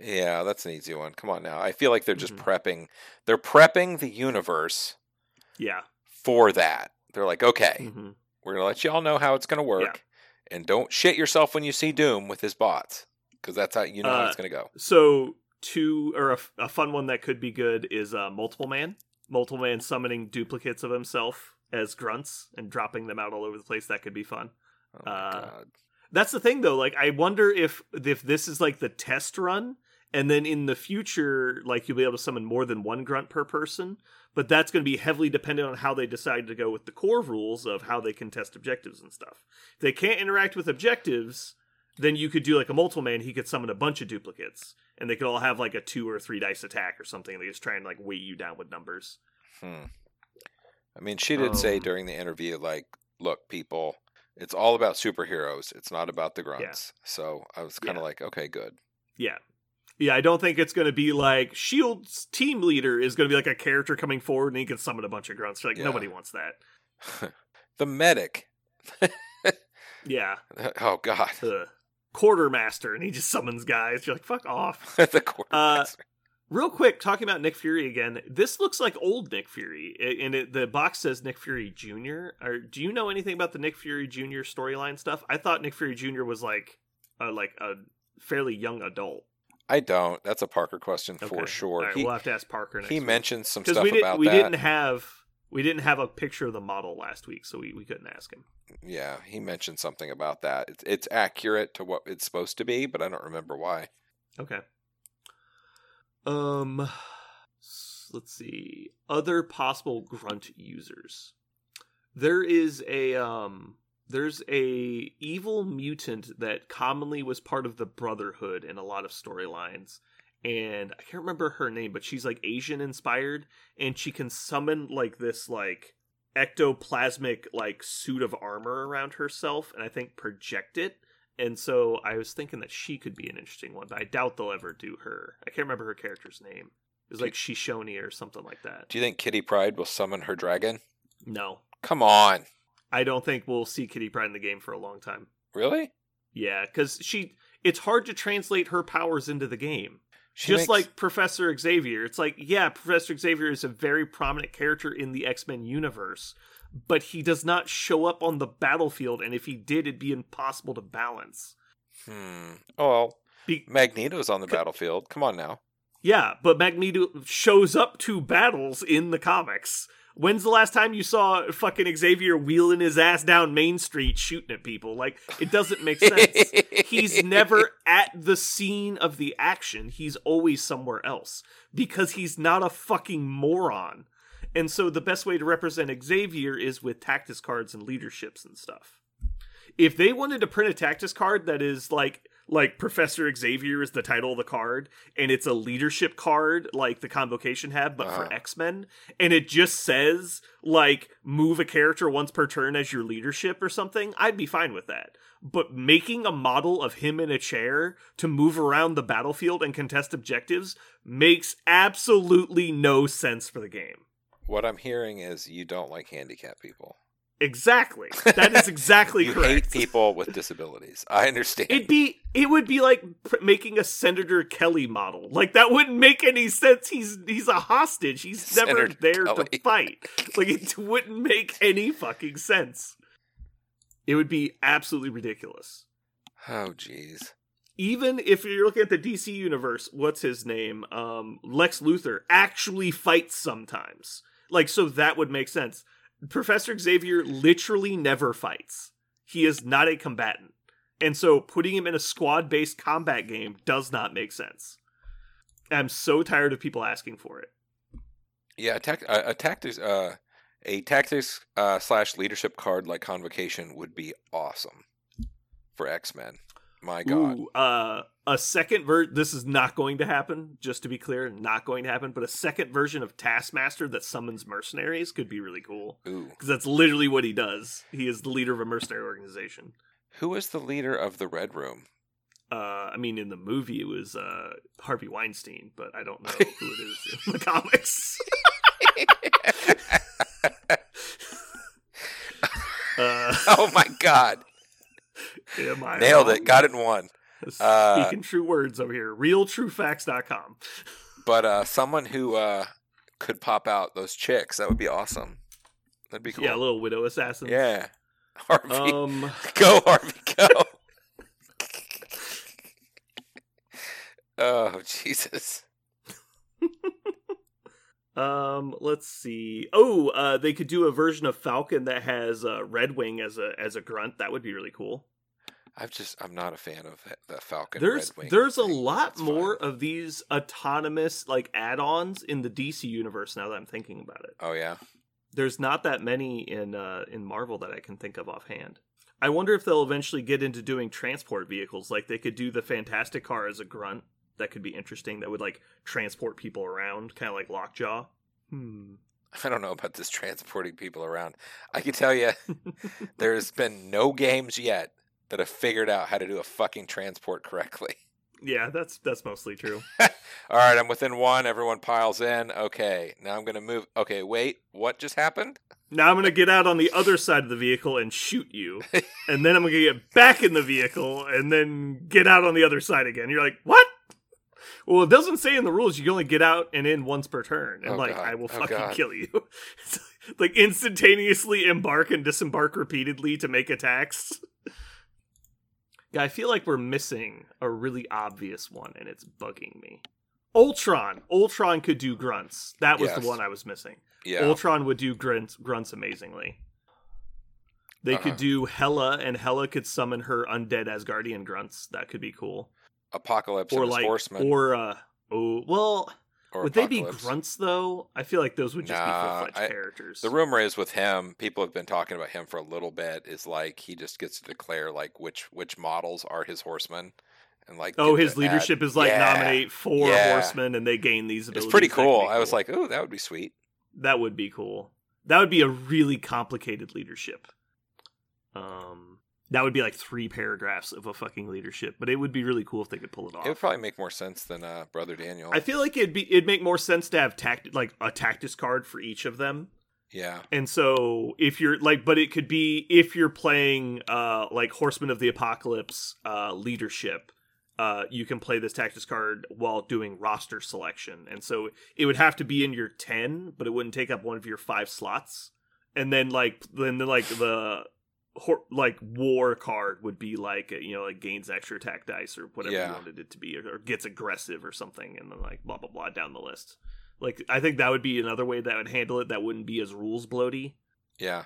Yeah, that's an easy one. Come on now. I feel like they're just Mhm. prepping. They're prepping the universe Yeah. for that. They're like, okay, hmm we're gonna let you all know how it's gonna work, and don't shit yourself when you see Doom with his bots, because that's how you know how Uh, it's gonna go. So two or a fun one that could be good is uh, multiple man. Multiple man summoning duplicates of himself as grunts and dropping them out all over the place. That could be fun. Oh uh, god. That's the thing though. Like I wonder if if this is like the test run and then in the future like you'll be able to summon more than one grunt per person, but that's going to be heavily dependent on how they decide to go with the core rules of how they can test objectives and stuff. If they can't interact with objectives, then you could do like a multiple man, he could summon a bunch of duplicates and they could all have like a 2 or 3 dice attack or something. They just try and like weigh you down with numbers. Hmm. I mean, she did say Um, during the interview, like, look, people, it's all about superheroes. It's not about the grunts. So I was kind of Yeah. like, okay, good. Yeah. Yeah, I don't think it's going to be like Shield's team leader is going to be like a character coming forward and he can summon a bunch of grunts. Like Yeah. nobody wants that. <laughs> the medic. Yeah, <laughs> Oh God. the quartermaster and he just summons guys. You're like, fuck off. <laughs> the Uh, quartermaster. Real quick, talking about Nick Fury again. This looks like old Nick Fury, and it, the box says Nick Fury Jr. Or do you know anything about the Nick Fury Jr. storyline stuff? I thought Nick Fury Jr. was like, uh, like a fairly young adult. I don't. That's a Parker question Okay. for sure. Right, he we'll have to ask Parker next he week. mentioned some stuff we didn't about we that. didn't have we didn't have a picture of the model last week, so we, we couldn't ask him. Yeah, he mentioned something about that. It's it's accurate to what it's supposed to be, but I don't remember why. Okay. Um, let's see. Other possible grunt users. There is a um. There's a evil mutant that commonly was part of the Brotherhood in a lot of storylines, and I can't remember her name, but she's like Asian inspired, and she can summon like this like ectoplasmic like suit of armor around herself, and I think project it and so I was thinking that she could be an interesting one, but I doubt they'll ever do her. I can't remember her character's name. It was like Shishoni or something like that. Do you think Kitty Pryde will summon her dragon? No, Come on, I don't think we'll see Kitty Pryde in the game for a long time. really? Yeah, because she, it's hard to translate her powers into the game. She Just makes- like Professor Xavier, it's like, yeah, Professor Xavier is a very prominent character in the X Men universe, but he does not show up on the battlefield, and if he did, it'd be impossible to balance. hmm. Oh, well, Be- Magneto's on the battlefield. Come on now. Yeah, but Magneto shows up to battles in the comics. When's the last time you saw fucking Xavier wheeling his ass down Main Street shooting at people? Like, it doesn't make sense. he's <laughs> never at the scene of the action. He's always somewhere else because he's not a fucking moron. And so the best way to represent Xavier is with tactics cards and leaderships and stuff. If they wanted to print a tactics card that is like like Professor Xavier is the title of the card and it's a leadership card like the convocation have but for Uh-huh. X-Men and it just says like move a character once per turn as your leadership or something, I'd be fine with that but making a model of him in a chair to move around the battlefield and contest objectives makes absolutely no sense for the game. What I'm hearing is you don't like handicapped people. Exactly. That is <laughs> exactly you correct. hate people with disabilities. I understand. It'd be it would be like pr- making a Senator Kelly model. Like that wouldn't make any sense. He's he's a hostage. He's never there Kelly. to fight. Like it wouldn't make any fucking sense. It would be absolutely ridiculous. oh, jeez. even if you're looking at the DC universe, what's his name? Um, Lex Luthor actually fights sometimes. Like, so that would make sense. Professor Xavier literally never fights. He is not a combatant. And so putting him in a squad based combat game does not make sense. I'm so tired of people asking for it. Yeah, a, tac- a, a tactics, uh, a tactics uh, slash leadership card like Convocation would be awesome for X Men. My God, Ooh, uh, a second ver This is not going to happen. Just to be clear, not going to happen. But a second version of Taskmaster that summons mercenaries could be really cool ooh, because that's literally what he does. He is the leader of a mercenary organization. who is the leader of the Red Room? Uh, I mean, in the movie it was uh, Harvey Weinstein, but I don't know <laughs> who it is in the comics. <laughs> <laughs> Uh, oh my God, am I nailed wrong? it, got it in one. <laughs> Uh, Speaking true words over here. RealTrueFacts.com. <laughs> But uh, someone who uh, could pop out those chicks, that would be awesome. That'd be cool. Yeah, little widow assassin. Yeah. <laughs> Harvey, Um. go Harvey, go. oh Jesus. Um, let's see. Oh, uh, they could do a version of Falcon that has uh, Redwing as a as a grunt. That would be really cool. I've just I'm not a fan of the Falcon. there's there's a lot That's more fine. of these autonomous like add-ons in the DC universe now that I'm thinking about it. Oh yeah. There's not that many in uh, in Marvel that I can think of offhand. I wonder if they'll eventually get into doing transport vehicles. Like they could do the Fantastic Car as a grunt. That could be interesting. That would like transport people around, kind of like Lockjaw. Hmm. <laughs> I don't know about this transporting people around. I can tell you, <laughs> there's been no games yet that have figured out how to do a fucking transport correctly. <laughs> Yeah, that's that's mostly true. <laughs> All right, I'm within one. Everyone piles in. Okay, now I'm gonna move. Okay, wait, what just happened? Now I'm gonna get out on the other side of the vehicle and shoot you, <laughs> and then I'm gonna get back in the vehicle and then get out on the other side again. You're like, what? well, it doesn't say in the rules you can only get out and in once per turn, and Oh, like God. I will Oh, fucking God. kill you. It's like instantaneously embark and disembark repeatedly to make attacks. Yeah, I feel like we're missing a really obvious one, and it's bugging me. Ultron. Ultron could do grunts. That was Yes. the one I was missing. Yeah. Ultron would do grunts, grunts amazingly. They Uh-huh. could do Hela, and Hela could summon her undead Asgardian grunts. That could be cool. Apocalypse Or like, horsemen. or uh, oh, well, would they be grunts though? I feel like those would just Nah, be full fledged characters. The rumor is with him, people have been talking about him for a little bit. Is like he just gets to declare like which which models are his horsemen, and like oh, his leadership is like Yeah. nominate four Yeah. horsemen, and they gain these abilities. It's pretty could cool. I was like, oh, that would be sweet. that would be cool. That would be a really complicated leadership. Um, that would be like three paragraphs of a fucking leadership, but it would be really cool if they could pull it off. It would probably make more sense than uh, Brother Daniel. I feel like it'd be it'd make more sense to have tact like a tactics card for each of them. yeah, And so if you're like but it could be if you're playing uh like Horseman of the Apocalypse uh leadership, uh you can play this tactics card while doing roster selection. And so it would have to be in your 10, but it wouldn't take up one of your 5 slots. And then like then the, like the hor- like war card would be like you know like gains extra attack dice or whatever Yeah. you wanted it to be or, or gets aggressive or something and then like blah blah blah down the list. Like I think that would be another way that would handle it that wouldn't be as rules bloaty. yeah,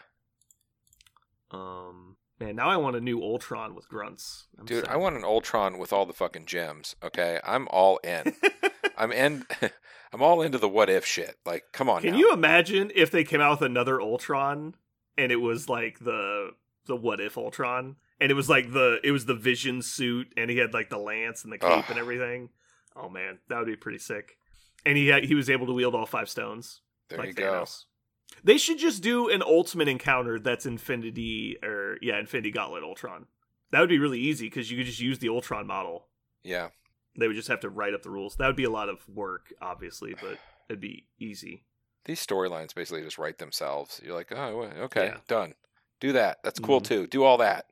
Um, man, now I want a new Ultron with grunts. I'm dude. sad. I want an Ultron with all the fucking gems. Okay, I'm all in. <laughs> I'm in. <laughs> I'm all into the what if shit. Like, come on. Can now. you imagine if they came out with another Ultron and it was like the the what if Ultron and it was like the it was the Vision suit and he had like the lance and the cape Ugh. and everything. Oh man, that would be pretty sick. And he had, he was able to wield all five stones. There like you go. They should just do an ultimate encounter that's Infinity or yeah, Infinity Gauntlet Ultron. That would be really easy because you could just use the Ultron model. Yeah, They would just have to write up the rules. That would be a lot of work, obviously, but it'd be easy. these storylines basically just write themselves. You're like, oh, okay, Yeah. done. Do that. That's cool Mhm. too. Do all that.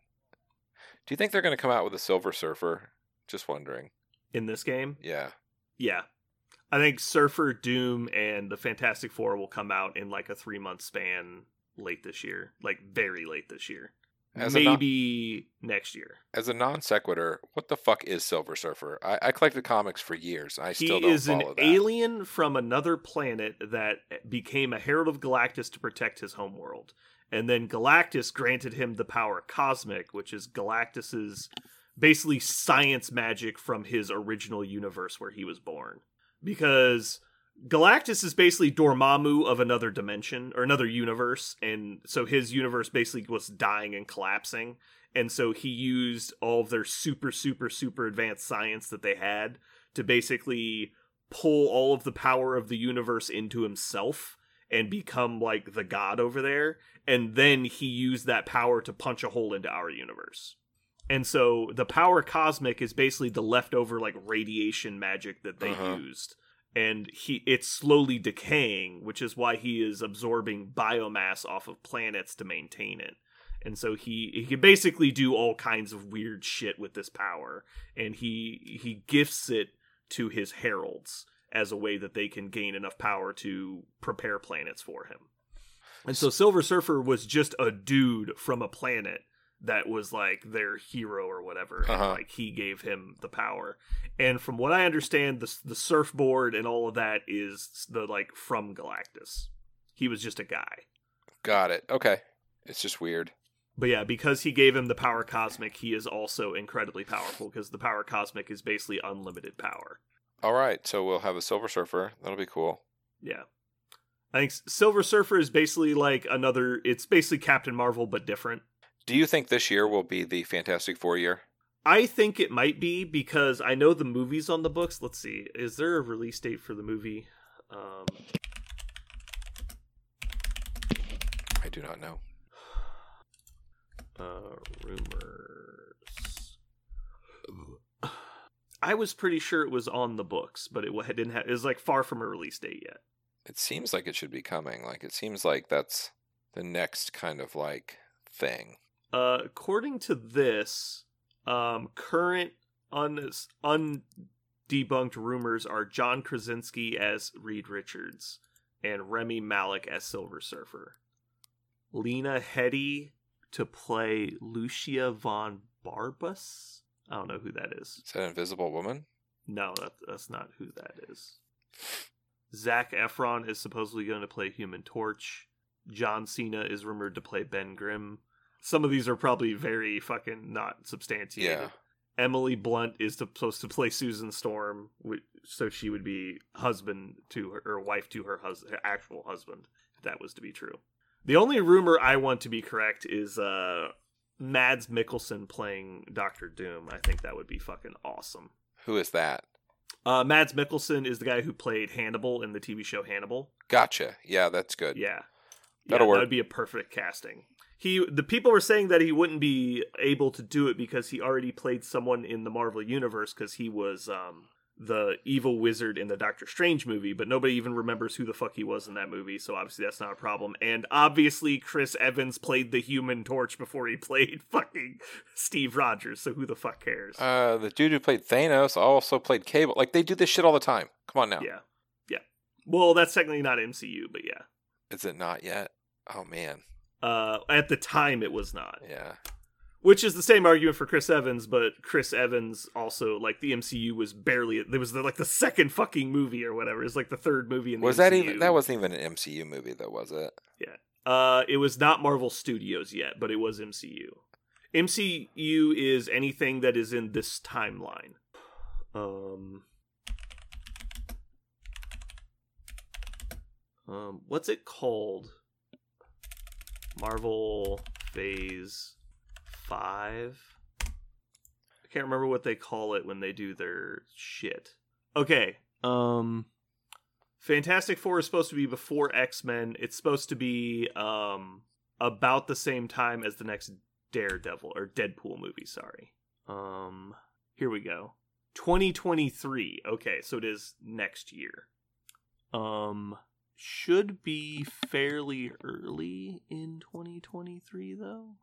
Do you think they're going to come out with a Silver Surfer? Just wondering. In this game, Yeah. yeah. I think Surfer, Doom, and the Fantastic Four will come out in like a three month span late this year. Like very late this year. As a non- Maybe next year. As a non sequitur, what the fuck is Silver Surfer? I, I collected comics for years. I He still don't is an that. alien from another planet that became a herald of Galactus to protect his homeworld. And then Galactus granted him the power Cosmic, which is Galactus's basically science magic from his original universe where he was born. Because Galactus is basically Dormammu of another dimension or another universe, and so his universe basically was dying and collapsing. And so he used all of their super, super, super advanced science that they had to basically pull all of the power of the universe into himself and become like the god over there. And then he used that power to punch a hole into our universe. And so the power cosmic is basically the leftover like radiation magic that they Uh-huh. used. And he it's slowly decaying, which is why he is absorbing biomass off of planets to maintain it. And so he he can basically do all kinds of weird shit with this power. And he he gifts it to his heralds as a way that they can gain enough power to prepare planets for him. And so Silver Surfer was just a dude from a planet that was like their hero or whatever. Uh-huh. like he gave him the power. And from what I understand, the the surfboard and all of that is the like from Galactus. He was just a guy. Got it. Okay. It's just weird. But yeah, because he gave him the power cosmic, he is also incredibly powerful because the power cosmic is basically unlimited power. All right. So we'll have a Silver Surfer. That'll be cool. Yeah. I think Silver Surfer is basically like another it's basically Captain Marvel but different. Do you think this year will be the Fantastic Four year? I think it might be because I know the movie's on the books. Let's see. Is there a release date for the movie? Um I do not know. uh rumors. I was pretty sure it was on the books, but it didn't have it was like far from a release date yet. It seems like it should be coming. Like it seems like that's the next kind of like thing. Uh, according to this, um, current un debunked rumors are John Krasinski as Reed Richards and Rami Malek as Silver Surfer. Lena Headey to play Lucia von Bardas. I don't know who that is. Is that Invisible Woman? No, that, that's not who that is. Zac Efron is supposedly going to play Human Torch. John Cena is rumored to play Ben Grimm. Some of these are probably very fucking not substantiated. Yeah. Emily Blunt is supposed to play Susan Storm, so she would be husband to her or wife to her, hus- her actual husband. If that was to be true. The only rumor I want to be correct is uh Mads Mikkelsen playing Doctor Doom. I think that would be fucking awesome. Who is that? Uh, Mads Mikkelsen is the guy who played Hannibal in the TV show Hannibal. Gotcha. Yeah, that's good. Yeah, That'll yeah, work. That would be a perfect casting. He, the people were saying that he wouldn't be able to do it because he already played someone in the Marvel universe because he was um, the evil wizard in the Doctor Strange movie, but nobody even remembers who the fuck he was in that movie, so obviously that's not a problem. And obviously Chris Evans played the Human Torch before he <laughs> played fucking Steve Rogers, so who the fuck cares? Uh, the dude who played Thanos also played Cable. Like they do this shit all the time. Come on now. Yeah, yeah. Well, that's technically not MCU, but yeah. Is it not yet? Oh man. Uh, at the time, it was not. Yeah. Which is the same argument for Chris Evans, but Chris Evans also like the MCU was barely. There was the, like the second fucking movie or whatever. It's like the third movie in the Was MCU. that even? That wasn't even an MCU movie, though, was it? Uh, it was not Marvel Studios yet, but it was MCU. MCU is anything that is in this timeline. Um, um, what's it called? Marvel Phase Five. I can't remember what they call it when they do their shit. Okay. Um, Fantastic Four is supposed to be before X Men. It's supposed to be um about the same time as the next Daredevil or Deadpool movie. Sorry. Um, here we go. 2023. Okay, so it is next year. Um, should be fairly early in 2023 though.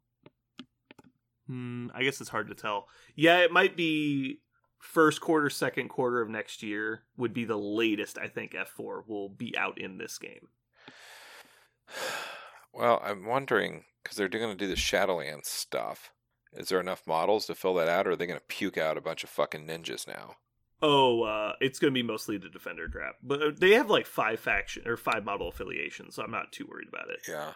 Hmm, I guess it's hard to tell. Yeah, it might be first quarter, second quarter of next year would be the latest I think F4 will be out in this game. <sighs> Well, I'm wondering because they're going to do the Shadowlands stuff. Is there enough models to fill that out, or are they going to puke out a bunch of fucking ninjas now? Oh, uh, it's going to be mostly the Defender draft, but uh, they have like five faction or five model affiliations, so I'm not too worried about it. Yeah.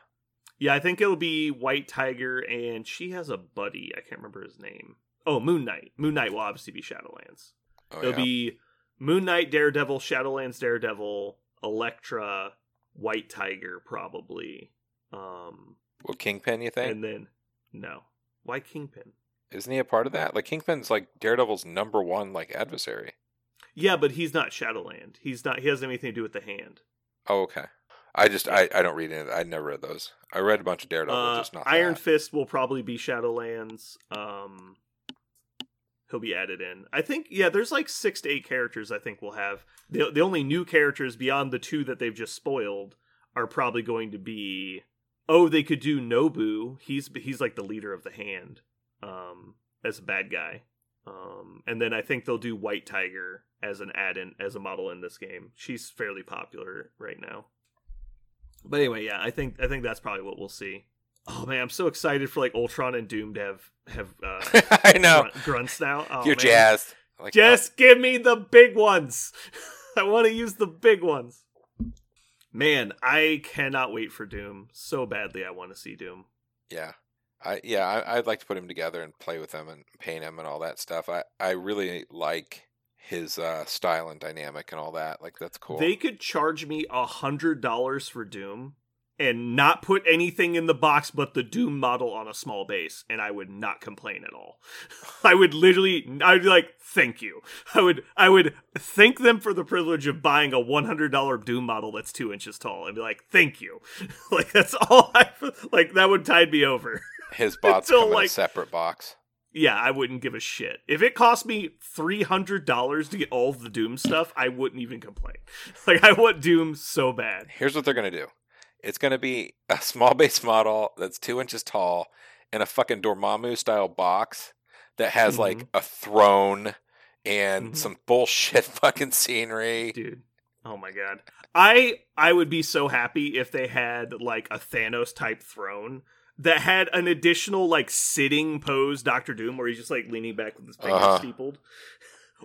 Yeah, I think it'll be White Tiger, and she has a buddy. I can't remember his name. Oh, Moon Knight. Moon Knight will obviously be Shadowlands. Oh, It'll yeah. be Moon Knight, Daredevil, Shadowlands, Daredevil, Elektra, White Tiger, probably. Um, Well, Kingpin, you think? and then no, why Kingpin? Isn't he a part of that? Like Kingpin's like Daredevil's number one like adversary. Yeah, but he's not Shadowland. He's not. He has anything to do with the hand. Oh, okay. I just I, I don't read any. I never read those. I read a bunch of Daredevil, Uh, just not Iron that. Fist will probably be Shadowlands. Um, he'll be added in. I think. Yeah, there's like six to eight characters. I think we'll have. The the only new characters beyond the two that they've just spoiled are probably going to be. Oh, they could do Nobu. He's he's like the leader of the hand. Um, as a bad guy. Um, and then I think they'll do White Tiger as an add-in as a model in this game. She's fairly popular right now. But anyway, yeah, I think I think that's probably what we'll see. Oh man, I'm so excited for like Ultron and Doom to have have uh, <laughs> I know grunt- grunts now. Oh, you're man. jazzed. Like, Just give me the big ones. <laughs> I want to use the big ones. Man, I cannot wait for Doom so badly. I want to see Doom. Yeah. I yeah, I, I'd like to put him together and play with him and paint him and all that stuff. I, I really like his uh, style and dynamic and all that. Like that's cool. They could charge me a hundred dollars for Doom and not put anything in the box but the Doom model on a small base, and I would not complain at all. <laughs> I would literally, I'd be like, "Thank you." I would, I would thank them for the privilege of buying a one hundred dollar Doom model that's two inches tall, and be like, "Thank you." <laughs> like that's all I like. That would tide me over. his <laughs> bots until, come in like- a separate box. Yeah, I wouldn't give a shit. If it cost me three hundred dollars to get all of the Doom stuff, I wouldn't even complain. <laughs> Like I want Doom so bad. Here's what they're gonna do. It's gonna be a small base model that's two inches tall in a fucking Dormammu style box that has like Mhm. a throne and Mhm. some bullshit <laughs> fucking scenery. dude. Oh my god. I I would be so happy if they had like a Thanos type throne that had an additional like sitting pose Doctor Doom where he's just like leaning back with his fingers Uh-huh. steepled.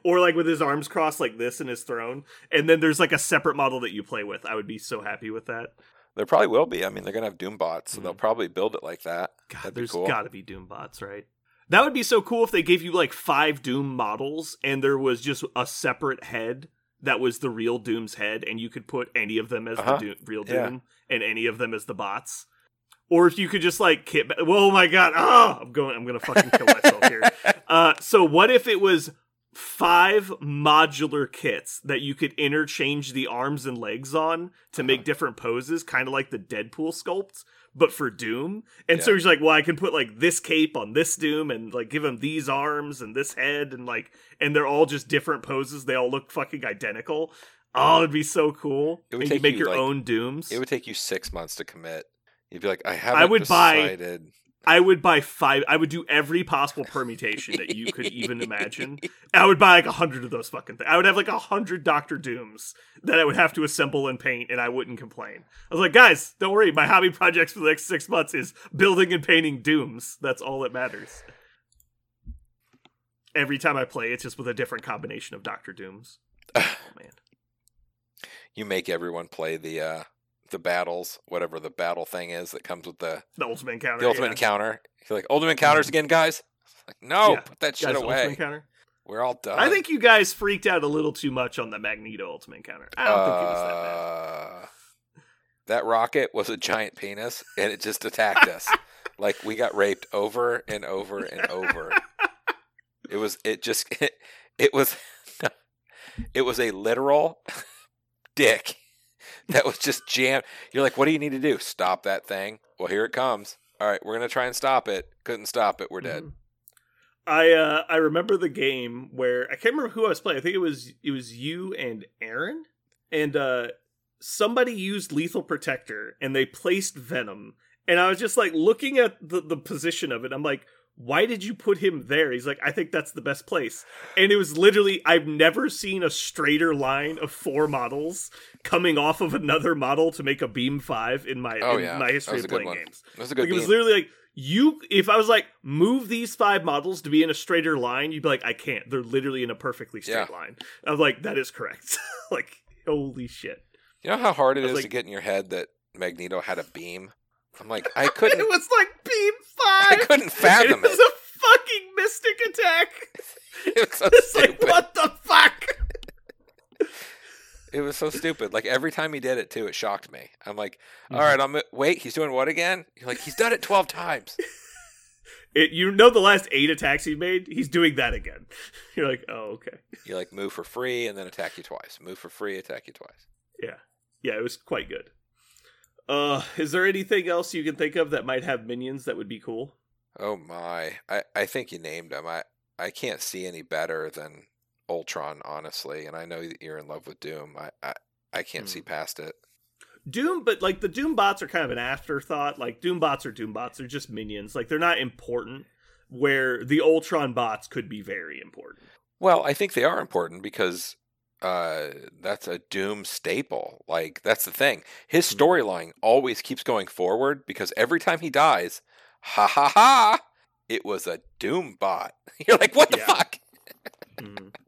Or like with his arms crossed like this in his throne. And then there's like a separate model that you play with. I would be so happy with that. There probably will be. I mean, they're gonna have Doom bots, so they'll Mhm. probably build it like that. God, That'd be there's cool. gotta be Doom bots, right? That would be so cool if they gave you like five Doom models and there was just a separate head that was the real Doom's head, and you could put any of them as Uh-huh. the Doom, real Yeah. Doom and any of them as the bots. Or if you could just like kit. Whoa, my god! Ah, I'm going. I'm gonna fucking kill myself here. <laughs> Uh, so what if it was five modular kits that you could interchange the arms and legs on to make Uh-huh. different poses, kind of like the Deadpool sculpt, but for Doom? And so he's like, well, I can put like this cape on this Doom and like give him these arms and this head and like, and they're all just different poses. They all look fucking identical. Oh, it'd be so cool. It would and you make you, your like- own Dooms. It would take you six months to commit. You'd be like, I haven't would buy- I would buy five. I would do every possible permutation that you could even imagine. <laughs> I would buy like a hundred of those fucking things. I would have like a hundred Doctor Dooms that I would have to assemble and paint, and I wouldn't complain. I was like, guys, don't worry. My hobby projects for the next six months is building and painting Dooms. That's all that matters. Every time I play, it's just with a different combination of Doctor Dooms. <sighs> Oh man, you make everyone play the uh the battles, whatever the battle thing is that comes with the the Ultimate Encounter. the ultimate yeah. encounter. You're like, ultimate encounters again, guys. Like, no, Yeah. put that shit Guys, away. We're all done. I think you guys freaked out a little too much on the Magneto Ultimate Encounter. I don't think it was that bad. Uh, That rocket was a giant penis, and it just attacked us. <laughs> like we got raped over and over and over. It was. It just. <laughs> It, it was. <laughs> It was a literal dick <laughs> that was just jammed. You're like, what do you need to do? Stop that thing. Well, here it comes. All right, we're gonna try and stop it. Couldn't stop it. We're dead. Mhm. I uh I remember the game where I can't remember who I was playing. I think it was it was you and Aaron, and uh somebody used lethal protector and they placed venom, and I was just like looking at the the position of it. I'm like, why did you put him there? He's like, I think that's the best place. And it was literally I've never seen a straighter line of four models coming off of another model to make a beam five in my Oh, in yeah. my history of playing one. games. It was a good Like, it was literally like you. If I was like move these five models to be in a straighter line, you'd be like, I can't. They're literally in a perfectly straight Yeah. line. I was like, that is correct. <laughs> like holy shit. You know how hard it I was to like- get in your head that Magneto had a beam. I'm like, I <laughs> couldn't. It was like beam I couldn't fathom it was it. a fucking mystic attack. <laughs> It was so It's stupid. like what the fuck. It was so stupid. Like every time he did it too, it shocked me. I'm like, Mm-hmm. all right, I'm wait. He's doing what again? You're like, he's done it twelve times. <laughs> It, you know the last eight attacks he made, he's doing that again. <laughs> You're like, oh okay, You like move for free and then attack you twice. Move for free, attack you twice. yeah, yeah. It was quite good. Uh, is there anything else you can think of that might have minions that would be cool? Oh my! I I think you named them. I I can't see any better than Ultron, honestly. And I know that you're in love with Doom. I I, I can't Hmm. see past it. Doom, but like the Doom bots are kind of an afterthought. Like Doom bots are Doom bots; they're just minions. Like they're not important. Where the Ultron bots could be very important. Well, I think they are important because uh, that's a Doom staple. Like that's the thing. His Mhm. storyline always keeps going forward because every time he dies, ha ha ha, it was a Doom bot. <laughs> You're like, what the Yeah. fuck? Mhm. <laughs>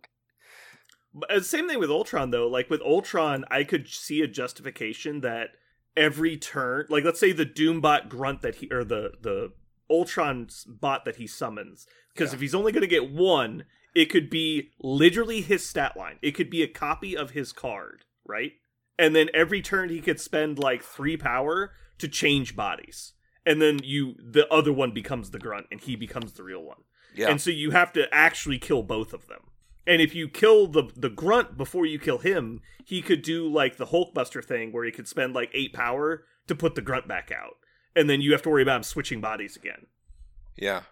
But uh, same thing with Ultron though. Like with Ultron, I could see a justification that every turn, like let's say the Doombot grunt that he or the the Ultron bot that he summons, because Yeah. if he's only going to get one, it could be literally his stat line. It could be a copy of his card, right? And then every turn he could spend like three power to change bodies. And then you the other one becomes the grunt and he becomes the real one. Yeah, And so you have to actually kill both of them. And if you kill the the grunt before you kill him, he could do like the Hulkbuster thing where he could spend like eight power to put the grunt back out. And then you have to worry about him switching bodies again. yeah.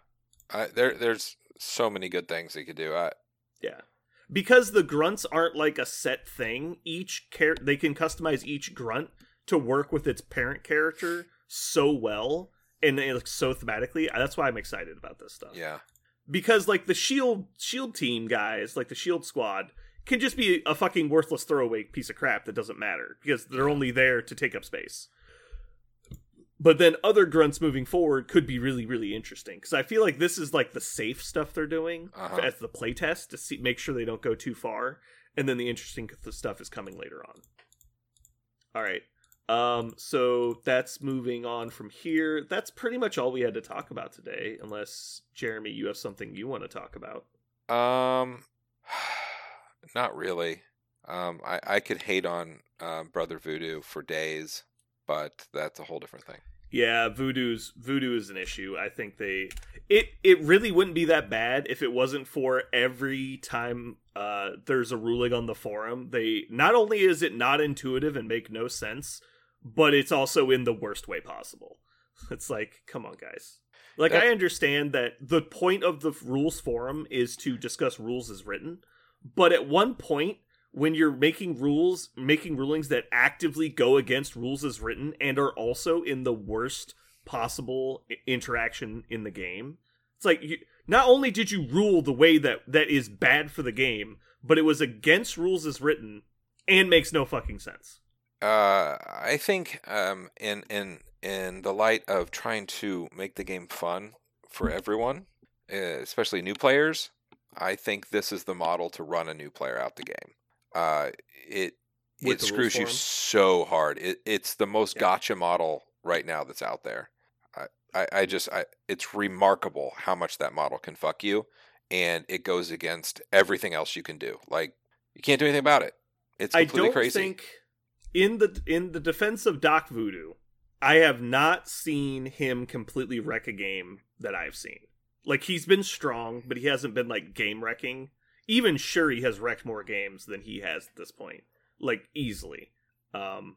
I, there, there's so many good things he could do. I, Yeah. Because the grunts aren't like a set thing, each char- they can customize each grunt to work with its parent character so well and it looks so thematically. Uh, that's why I'm excited about this stuff. yeah, because like the shield shield team guys, like the shield squad, can just be a fucking worthless throwaway piece of crap that doesn't matter because they're only there to take up space. But then other grunts moving forward could be really really interesting because I feel like this is like the safe stuff they're doing Uh-huh. as the playtest to see make sure they don't go too far, and then the interesting stuff is coming later on. All right. Um, so that's moving on from here. That's pretty much all we had to talk about today, unless Jeremy, you have something you want to talk about. Um, <sighs> not really. Um, I I could hate on um, Brother Voodoo for days, but that's a whole different thing. Yeah, voodoo's voodoo is an issue. I think they it it really wouldn't be that bad if it wasn't for every time uh there's a ruling on the forum. They not only is it not intuitive and make no sense, but it's also in the worst way possible. <laughs> It's like, come on guys. Like That- I understand that the point of the rules forum is to discuss rules as written, but at one point when you're making rules, making rulings that actively go against rules as written and are also in the worst possible interaction in the game. It's like you, not only did you rule the way that that is bad for the game, but it was against rules as written and makes no fucking sense. Uh, I think um, in in in the light of trying to make the game fun for everyone, uh, especially new players, I think this is the model to run a new player out the game. Uh, it With it screws you so hard. It, it's the most Yeah. gotcha model right now that's out there. I, I, I just I, it's remarkable how much that model can fuck you, and it goes against everything else you can do. Like you can't do anything about it. It's I don't crazy. think in the in the defense of Doc Voodoo, I have not seen him completely wreck a game that I've seen. Like he's been strong, but he hasn't been like game wrecking. Even Shuri has wrecked more games than he has at this point, like easily. Um,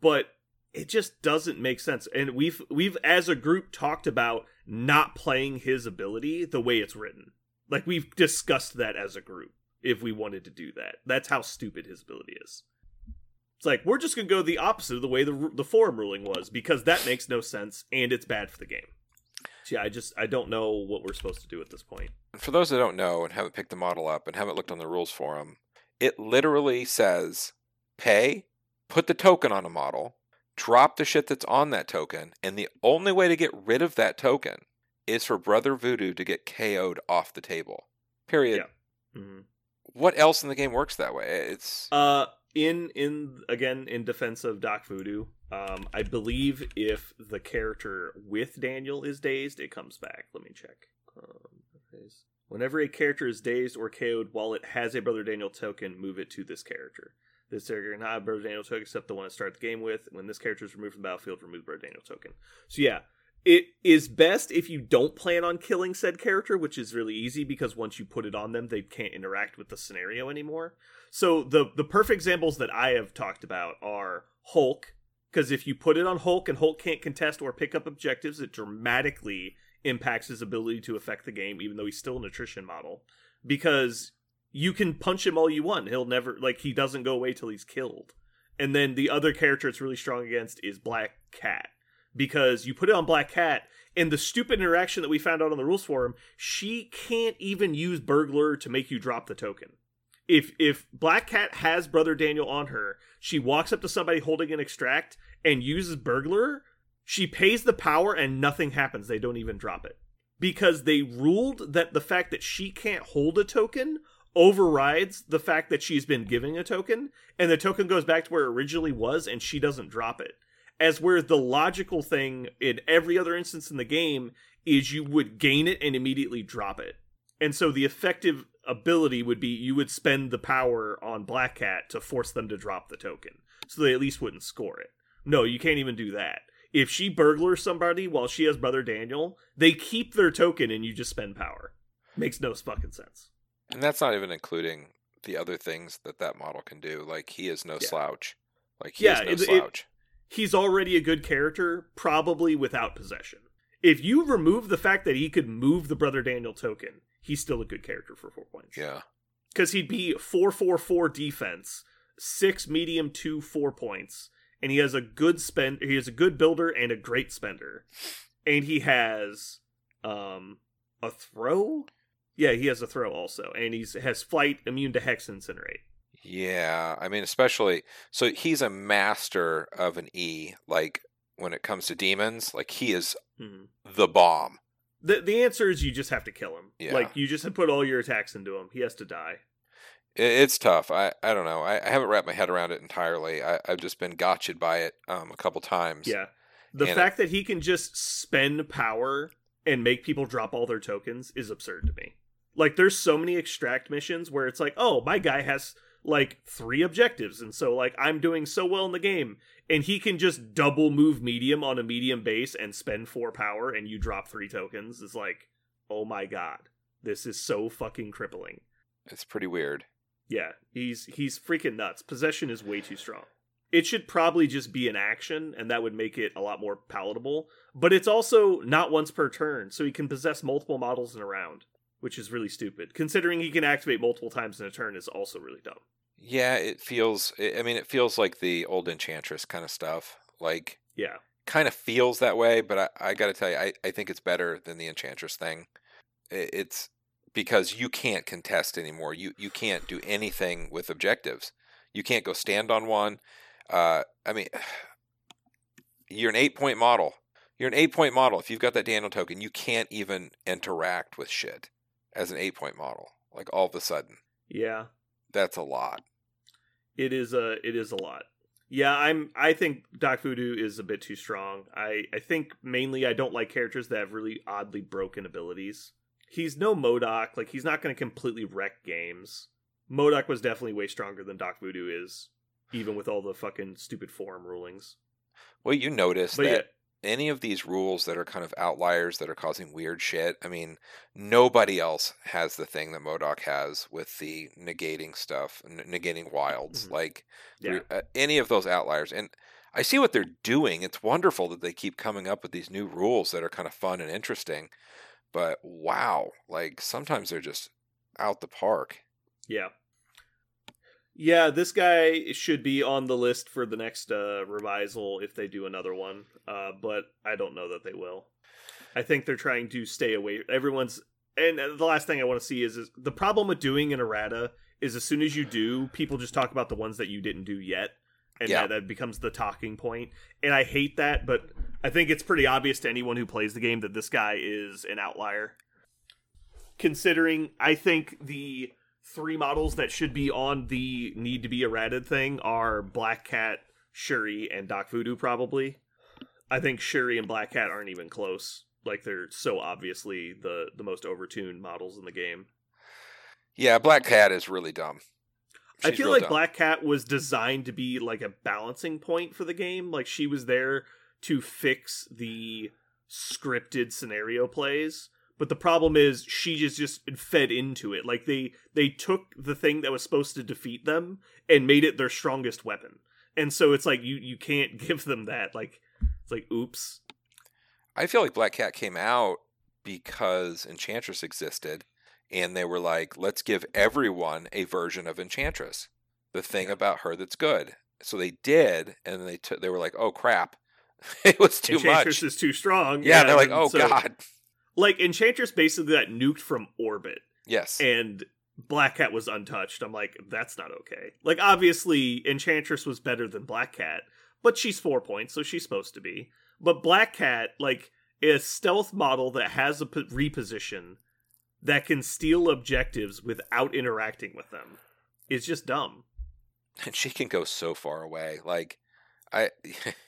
but it just doesn't make sense. And we've we've as a group talked about not playing his ability the way it's written. Like we've discussed that as a group if we wanted to do that. That's how stupid his ability is. It's like we're just gonna go the opposite of the way the the forum ruling was because that makes no sense and it's bad for the game. Yeah, I just I don't know what we're supposed to do at this point. For those that don't know and haven't picked the model up and haven't looked on the rules forum, it literally says pay, put the token on a model, drop the shit that's on that token, and the only way to get rid of that token is for Brother Voodoo to get KO'd off the table. Period. Yeah. Mhm. What else in the game works that way? It's Uh, in in again in defense of Doc Voodoo, um, I believe if the character with Daniel is dazed, it comes back. Let me check. Um. Whenever a character is dazed or KO'd while it has a Brother Daniel token, move it to this character. This character cannot have Brother Daniel token except the one to start the game with. When this character is removed from the battlefield, remove Brother Daniel token. So yeah, it is best if you don't plan on killing said character, which is really easy because once you put it on them, they can't interact with the scenario anymore. So the the perfect examples that I have talked about are Hulk, because if you put it on Hulk and Hulk can't contest or pick up objectives, it dramatically impacts his ability to affect the game, even though he's still an attrition model. Because you can punch him all you want, he'll never like he doesn't go away till he's killed. And then the other character it's really strong against is Black Cat. Because you put it on Black Cat, and the stupid interaction that we found out on the rules forum, she can't even use burglar to make you drop the token if if Black Cat has Brother Daniel on her, she walks up to somebody holding an extract and uses burglar, she pays the power and nothing happens. They don't even drop it. Because they ruled that the fact that she can't hold a token overrides the fact that she's been giving a token, and the token goes back to where it originally was and she doesn't drop it. As where the logical thing in every other instance in the game is you would gain it and immediately drop it. And so the effective ability would be you would spend the power on Black Cat to force them to drop the token. So they at least wouldn't score it. No, you can't even do that. If she burglars somebody while she has Brother Daniel, they keep their token and you just spend power. Makes no fucking sense. and that's not even including the other things that that model can do. Like he is no Yeah. slouch. Like he Yeah, is no it- it- He's already a good character, probably without possession. If you remove the fact that he could move the Brother Daniel token, he's still a good character for four points. yeah. because he'd be four four four defense, six medium two four points, and he has a good spend. He has a good builder and a great spender, and he has um a throw Yeah, he has a throw also, and he's has flight, immune to hex, incinerate. Yeah, I mean, especially so he's a master of an E. Like when it comes to demons, like he is hmm the bomb. The the answer is you just have to kill him. Yeah. Like you just have to put all your attacks into him. He has to die. It's tough. I, I don't know. I, I haven't wrapped my head around it entirely. I, I've just been gotcha'd by it um, a couple times. Yeah. The And- fact that he can just spend power and make people drop all their tokens is absurd to me. Like there's so many extract missions where it's like, "Oh, my guy has like 3 objectives and so like I'm doing so well in the game and he can just double move medium on a medium base and spend 4 power and you drop 3 tokens." It's like, "Oh my god. This is so fucking crippling." It's pretty weird. Yeah, he's he's freaking nuts. Possession is way too strong. It should probably just be an action, and that would make it a lot more palatable. But it's also not once per turn, so he can possess multiple models in a round, which is really stupid. Considering he can activate multiple times in a turn is also really dumb. Yeah, it feels. I mean, it feels like the old Enchantress kind of stuff. Like, Yeah. kind of feels that way. But I, I got to tell you, I, I think it's better than the Enchantress thing. It's because you can't contest anymore. You you can't do anything with objectives. You can't go stand on one. Uh, I mean, <sighs> you're an eight point model. You're an eight point model. If you've got that Daniel token, you can't even interact with shit as an eight point model. Like all of a sudden, Yeah. that's a lot. It is a it is a lot. Yeah, I'm I think Doc Voodoo is a bit too strong. I I think mainly I don't like characters that have really oddly broken abilities. He's no MODOK, like he's not going to completely wreck games. MODOK was definitely way stronger than Doc Voodoo is, even with all the fucking stupid forum rulings. Well, you notice But that any of these rules that are kind of outliers that are causing weird shit. I mean, nobody else has the thing that MODOK has with the negating stuff, n- negating wilds. Mhm. Like yeah, uh, any of those outliers, and I see what they're doing. It's wonderful that they keep coming up with these new rules that are kind of fun and interesting. But wow, like sometimes they're just out the park. yeah, yeah. This guy should be on the list for the next uh, revisal if they do another one. Uh, but I don't know that they will. I think they're trying to stay away. Everyone's and uh, the last thing I want to see is, is the problem with doing an errata is as soon as you do, people just talk about the ones that you didn't do yet, and Yeah. that, that becomes the talking point. And I hate that, but I think it's pretty obvious to anyone who plays the game that this guy is an outlier. Considering, I think the three models that should be on the need to be errated thing are Black Cat, Shuri, and Doc Voodoo. Probably, I think Shuri and Black Cat aren't even close. Like they're so obviously the the most overtuned models in the game. Yeah, Black Cat is really dumb. I feel like dumb. Black Cat was designed to be like a balancing point for the game. Like she was there to fix the scripted scenario plays. But the problem is she just just fed into it. Like they they took the thing that was supposed to defeat them and made it their strongest weapon. And so it's like you you can't <laughs> give them that. Like it's like oops. I feel like Black Cat came out because Enchantress existed, and they were like, let's give everyone a version of Enchantress, the thing about her that's good. So they did, and they took. They were like, oh crap, <laughs> it was too much. Enchantress much. is too strong. yeah, they're like, oh so- god, Like Enchantress basically got nuked from orbit. yes, and Black Cat was untouched. I'm like, that's not okay. Like, obviously, Enchantress was better than Black Cat, but she's four points, so she's supposed to be. But Black Cat, like, a stealth model that has a p- reposition that can steal objectives without interacting with them is just dumb. and <laughs> she can go so far away. Like I, <laughs>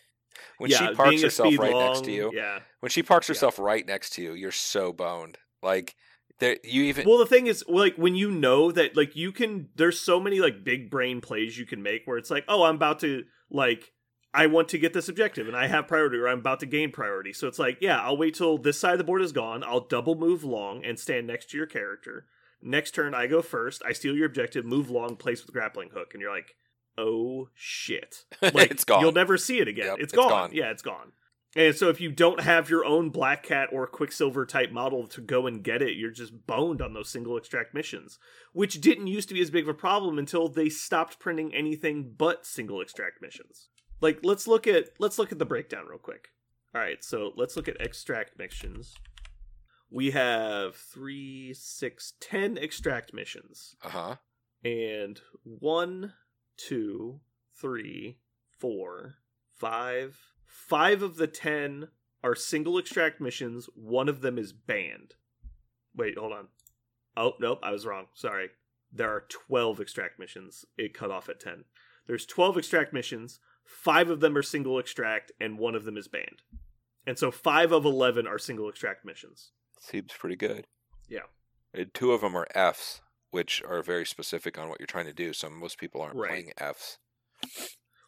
when yeah, she parks herself right long, next to you, Yeah. when she parks Yeah. herself right next to you, you're so boned. Like there, you even Well, the thing is, like, when you know that, like, you can, there's so many, like, big brain plays you can make where it's like, oh, I'm about to, like, I want to get this objective and I have priority or I'm about to gain priority. So it's like, yeah, I'll wait till this side of the board is gone. I'll double move long and stand next to your character. Next turn, I go first. I steal your objective, move long, place with grappling hook. And you're like, oh, shit. <laughs> Like, it's gone. You'll never see it again. Yep, it's it's gone. gone. Yeah, it's gone. And so if you don't have your own Black Cat or Quicksilver type model to go and get it, you're just boned on those single extract missions, which didn't used to be as big of a problem until they stopped printing anything but single extract missions. Like let's look at let's look at the breakdown real quick. All right, so let's look at extract missions. we have three, six, ten extract missions. Uh huh. And one, two, three, four, five. Five of the ten are single extract missions. One of them is banned. Wait, hold on. Oh, nope, I was wrong. Sorry. There are 12 extract missions. It cut off at 10. There's 12 extract missions. Five of them are single extract, and one of them is banned. And so five of 11 are single extract missions. Seems pretty good. Yeah. And two of them are Fs, which are very specific on what you're trying to do. So most people aren't Right. playing Fs.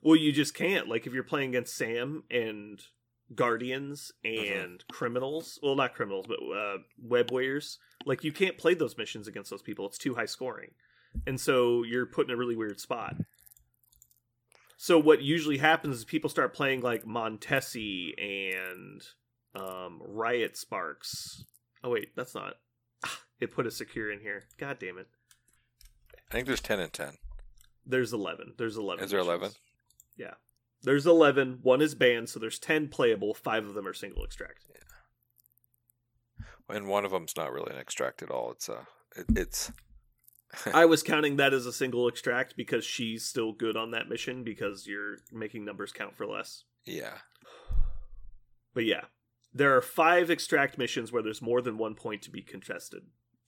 Well, you just can't. Like, if you're playing against Sam and Guardians Mm-hmm. and criminals, well, not criminals, but uh, web warriors, like, you can't play those missions against those people. It's too high scoring. And so you're put in a really weird spot. So what usually happens is people start playing like Montesi and um, Riot Sparks. Oh wait, that's not. It put a secure in here. God damn it. I think there's 10 and 10. There's eleven. There's eleven. Is there 11? Yeah. There's 11. One is banned, so there's 10 playable. Five of them are single extract. Yeah. And one of them's not really an extract at all. It's uh, it, it's <laughs> I was counting that as a single extract because she's still good on that mission because you're making numbers count for less. yeah. But yeah, there are five extract missions where there's more than one point to be contested.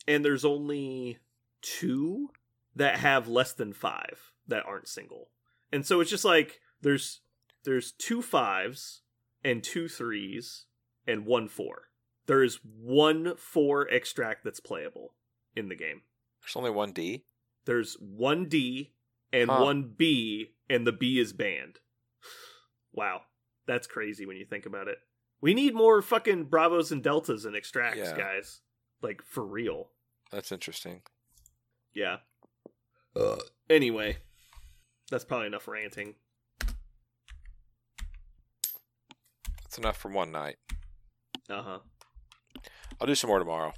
And there's only two that have less than five that aren't single. And so it's just like there's there's two fives and two threes and one four. There is one four extract that's playable in the game. There's only one D. There's one D and Huh. one B, and the B is banned. <sighs> Wow. That's crazy when you think about it. We need more fucking Bravos and Deltas and extracts, Yeah. guys. Like, for real. That's interesting. Yeah. Uh. Anyway, that's probably enough ranting. That's enough for one night. Uh huh. I'll do some more tomorrow.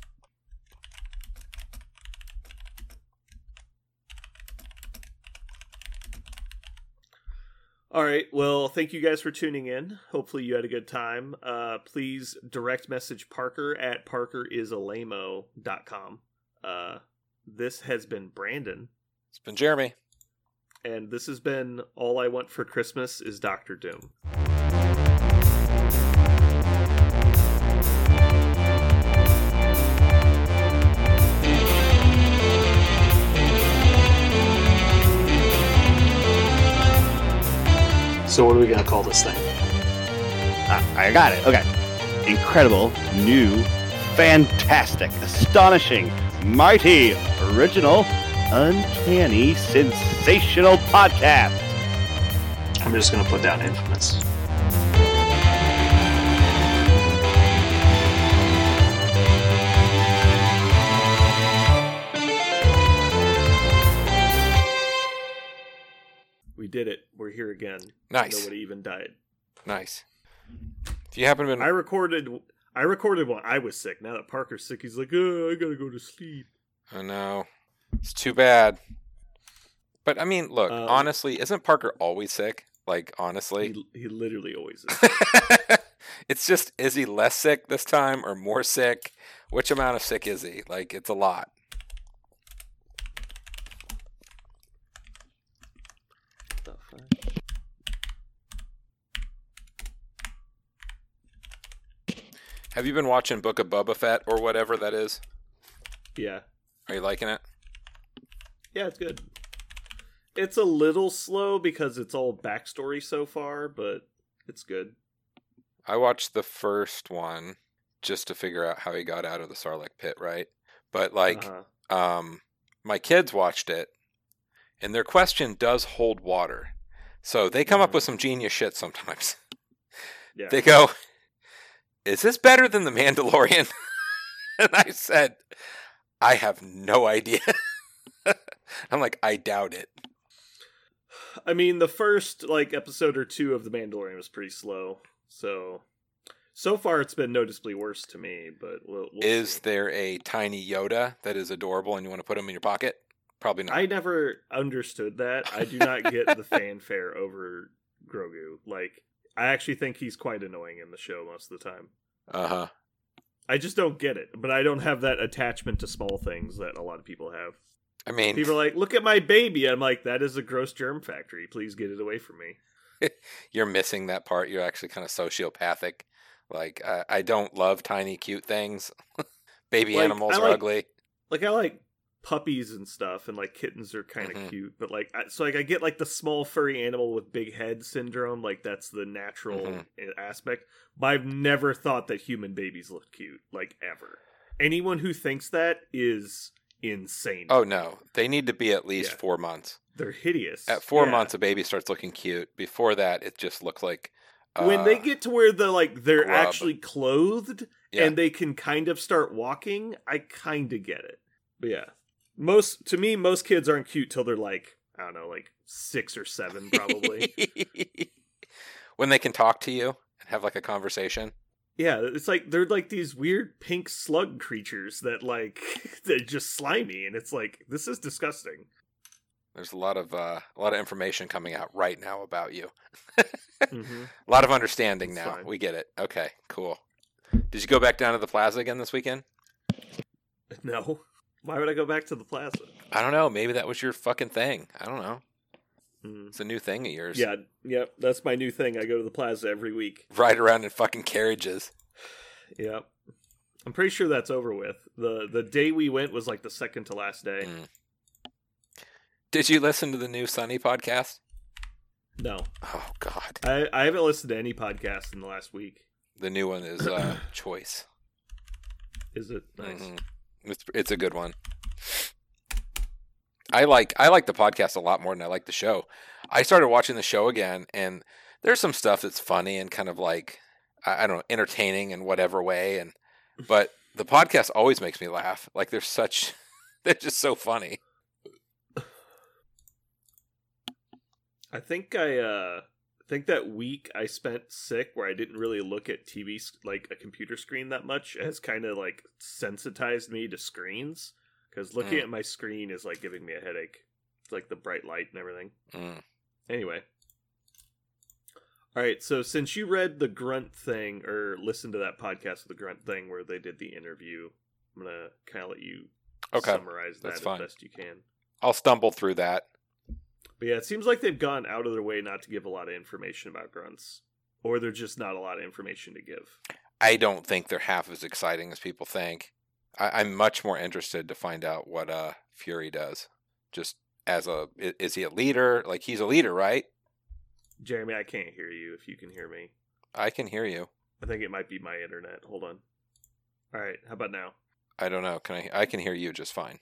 All right. Well, thank you guys for tuning in. Hopefully, you had a good time. Uh, please direct message Parker at parkerisalamo.com. Uh, this has been Brandon, It's been Jeremy. and this has been All I Want for Christmas is Doctor Doom. So what are we gonna call this thing? Ah, I got it. Okay. Incredible, new, fantastic, astonishing, mighty, original, uncanny, sensational podcast. I'm just gonna put down infamous. We did it. Here again. Nice. Nobody even died. Nice. If you happen to I recorded. I recorded when I was sick. Now that Parker's sick, he's like, "Oh, I gotta go to sleep." I know it's too bad. But I mean, look, Um, honestly, isn't Parker always sick? Like, honestly, He, he literally always is. <laughs> it's just is he less sick this time or more sick? Which amount of sick is he? Like, it's a lot. The fuck? Have you been watching Book of Boba Fett or whatever that is? Yeah. Are you liking it? Yeah, it's good. It's a little slow because it's all backstory so far, but it's good. I watched the first one just to figure out how he got out of the Sarlacc pit, right? But like, Uh-huh. um, my kids watched it, and their question does hold water. So they come up Mhm. with some genius shit sometimes. <laughs> yeah. They go, "Is this better than the Mandalorian?" <laughs> and I said, "I have no idea." <laughs> I'm like, I doubt it. I mean, the first like episode or two of The Mandalorian was pretty slow. So so far it's been noticeably worse to me, but we'll, we'll Is see. there a tiny Yoda that is adorable and you want to put him in your pocket? Probably not. I never understood that. I do not get the <laughs> fanfare over Grogu. Like I actually think he's quite annoying in the show most of the time. Uh huh. I just don't get it. But I don't have that attachment to small things that a lot of people have. I mean, People are like, "Look at my baby." I'm like, "That is a gross germ factory. Please get it away from me." <laughs> you're missing that part. You're actually kind of sociopathic. Like, I, I don't love tiny, cute things. <laughs> Baby Like, animals I are like- ugly. Like I like puppies and stuff, and like kittens are kind of Mhm. cute. But like, I, so like I get like the small furry animal with big head syndrome. Like that's the natural Mhm. aspect. But I've never thought that human babies look cute, like ever. Anyone who thinks that is insane. Oh no, they need to be at least Yeah. four months. they're hideous. At four Yeah. months, a baby starts looking cute. Before that, it just looks like when they uh, get to where the like they're grub. actually clothed Yeah. and they can kind of start walking, I kind of get it. But yeah, most to me, most kids aren't cute till they're like I don't know, like six or seven, probably. <laughs> when they can talk to you and have like a conversation. yeah, it's like they're like these weird pink slug creatures that like <laughs> they're just slimy, and it's like this is disgusting. There's a lot of uh, a lot of information coming out right now about you. <laughs> hmm A lot of understanding That's now. fine. We get it. Okay, cool. Did you go back down to the plaza again this weekend? No, why would I go back to the plaza? I don't know. Maybe that was your fucking thing. I don't know. Mm. It's a new thing of yours. Yeah, yep, that's my new thing. I go to the plaza every week. Ride around in fucking carriages. Yep. I'm pretty sure that's over with. The the day we went was like the second to last day. Mm. Did you listen to the new Sunny podcast? No. Oh God, I, I haven't listened to any podcast in the last week. the new one is uh, <coughs> Choice. Is it nice? Mhm. It's it's a good one. I like I like the podcast a lot more than I like the show. I started watching the show again, and there's some stuff that's funny and kind of like I, I don't know, entertaining in whatever way. And <laughs> but the podcast always makes me laugh. Like they're such, <laughs> they're just so funny. I think I uh I think that week I spent sick where I didn't really look at TV like a computer screen that much has kind of like sensitized me to screens cuz looking Mm. at my screen is like giving me a headache. It's like the bright light and everything. Mm. Anyway. All right, so since you read the grunt thing or listened to that podcast of the grunt thing where they did the interview, I'm going to kind of let you Okay, summarize that that's as fine. best you can. I'll stumble through that. But yeah, it seems like they've gone out of their way not to give a lot of information about grunts, or there's just not a lot of information to give. I don't think they're half as exciting as people think. I, I'm much more interested to find out what uh Fury does. Just as a, is he a leader? Like he's a leader, right? Jeremy, I can't hear you. If you can hear me, I can hear you. I think it might be my internet. Hold on. All right, how about now? I don't know. Can I? I can hear you just fine.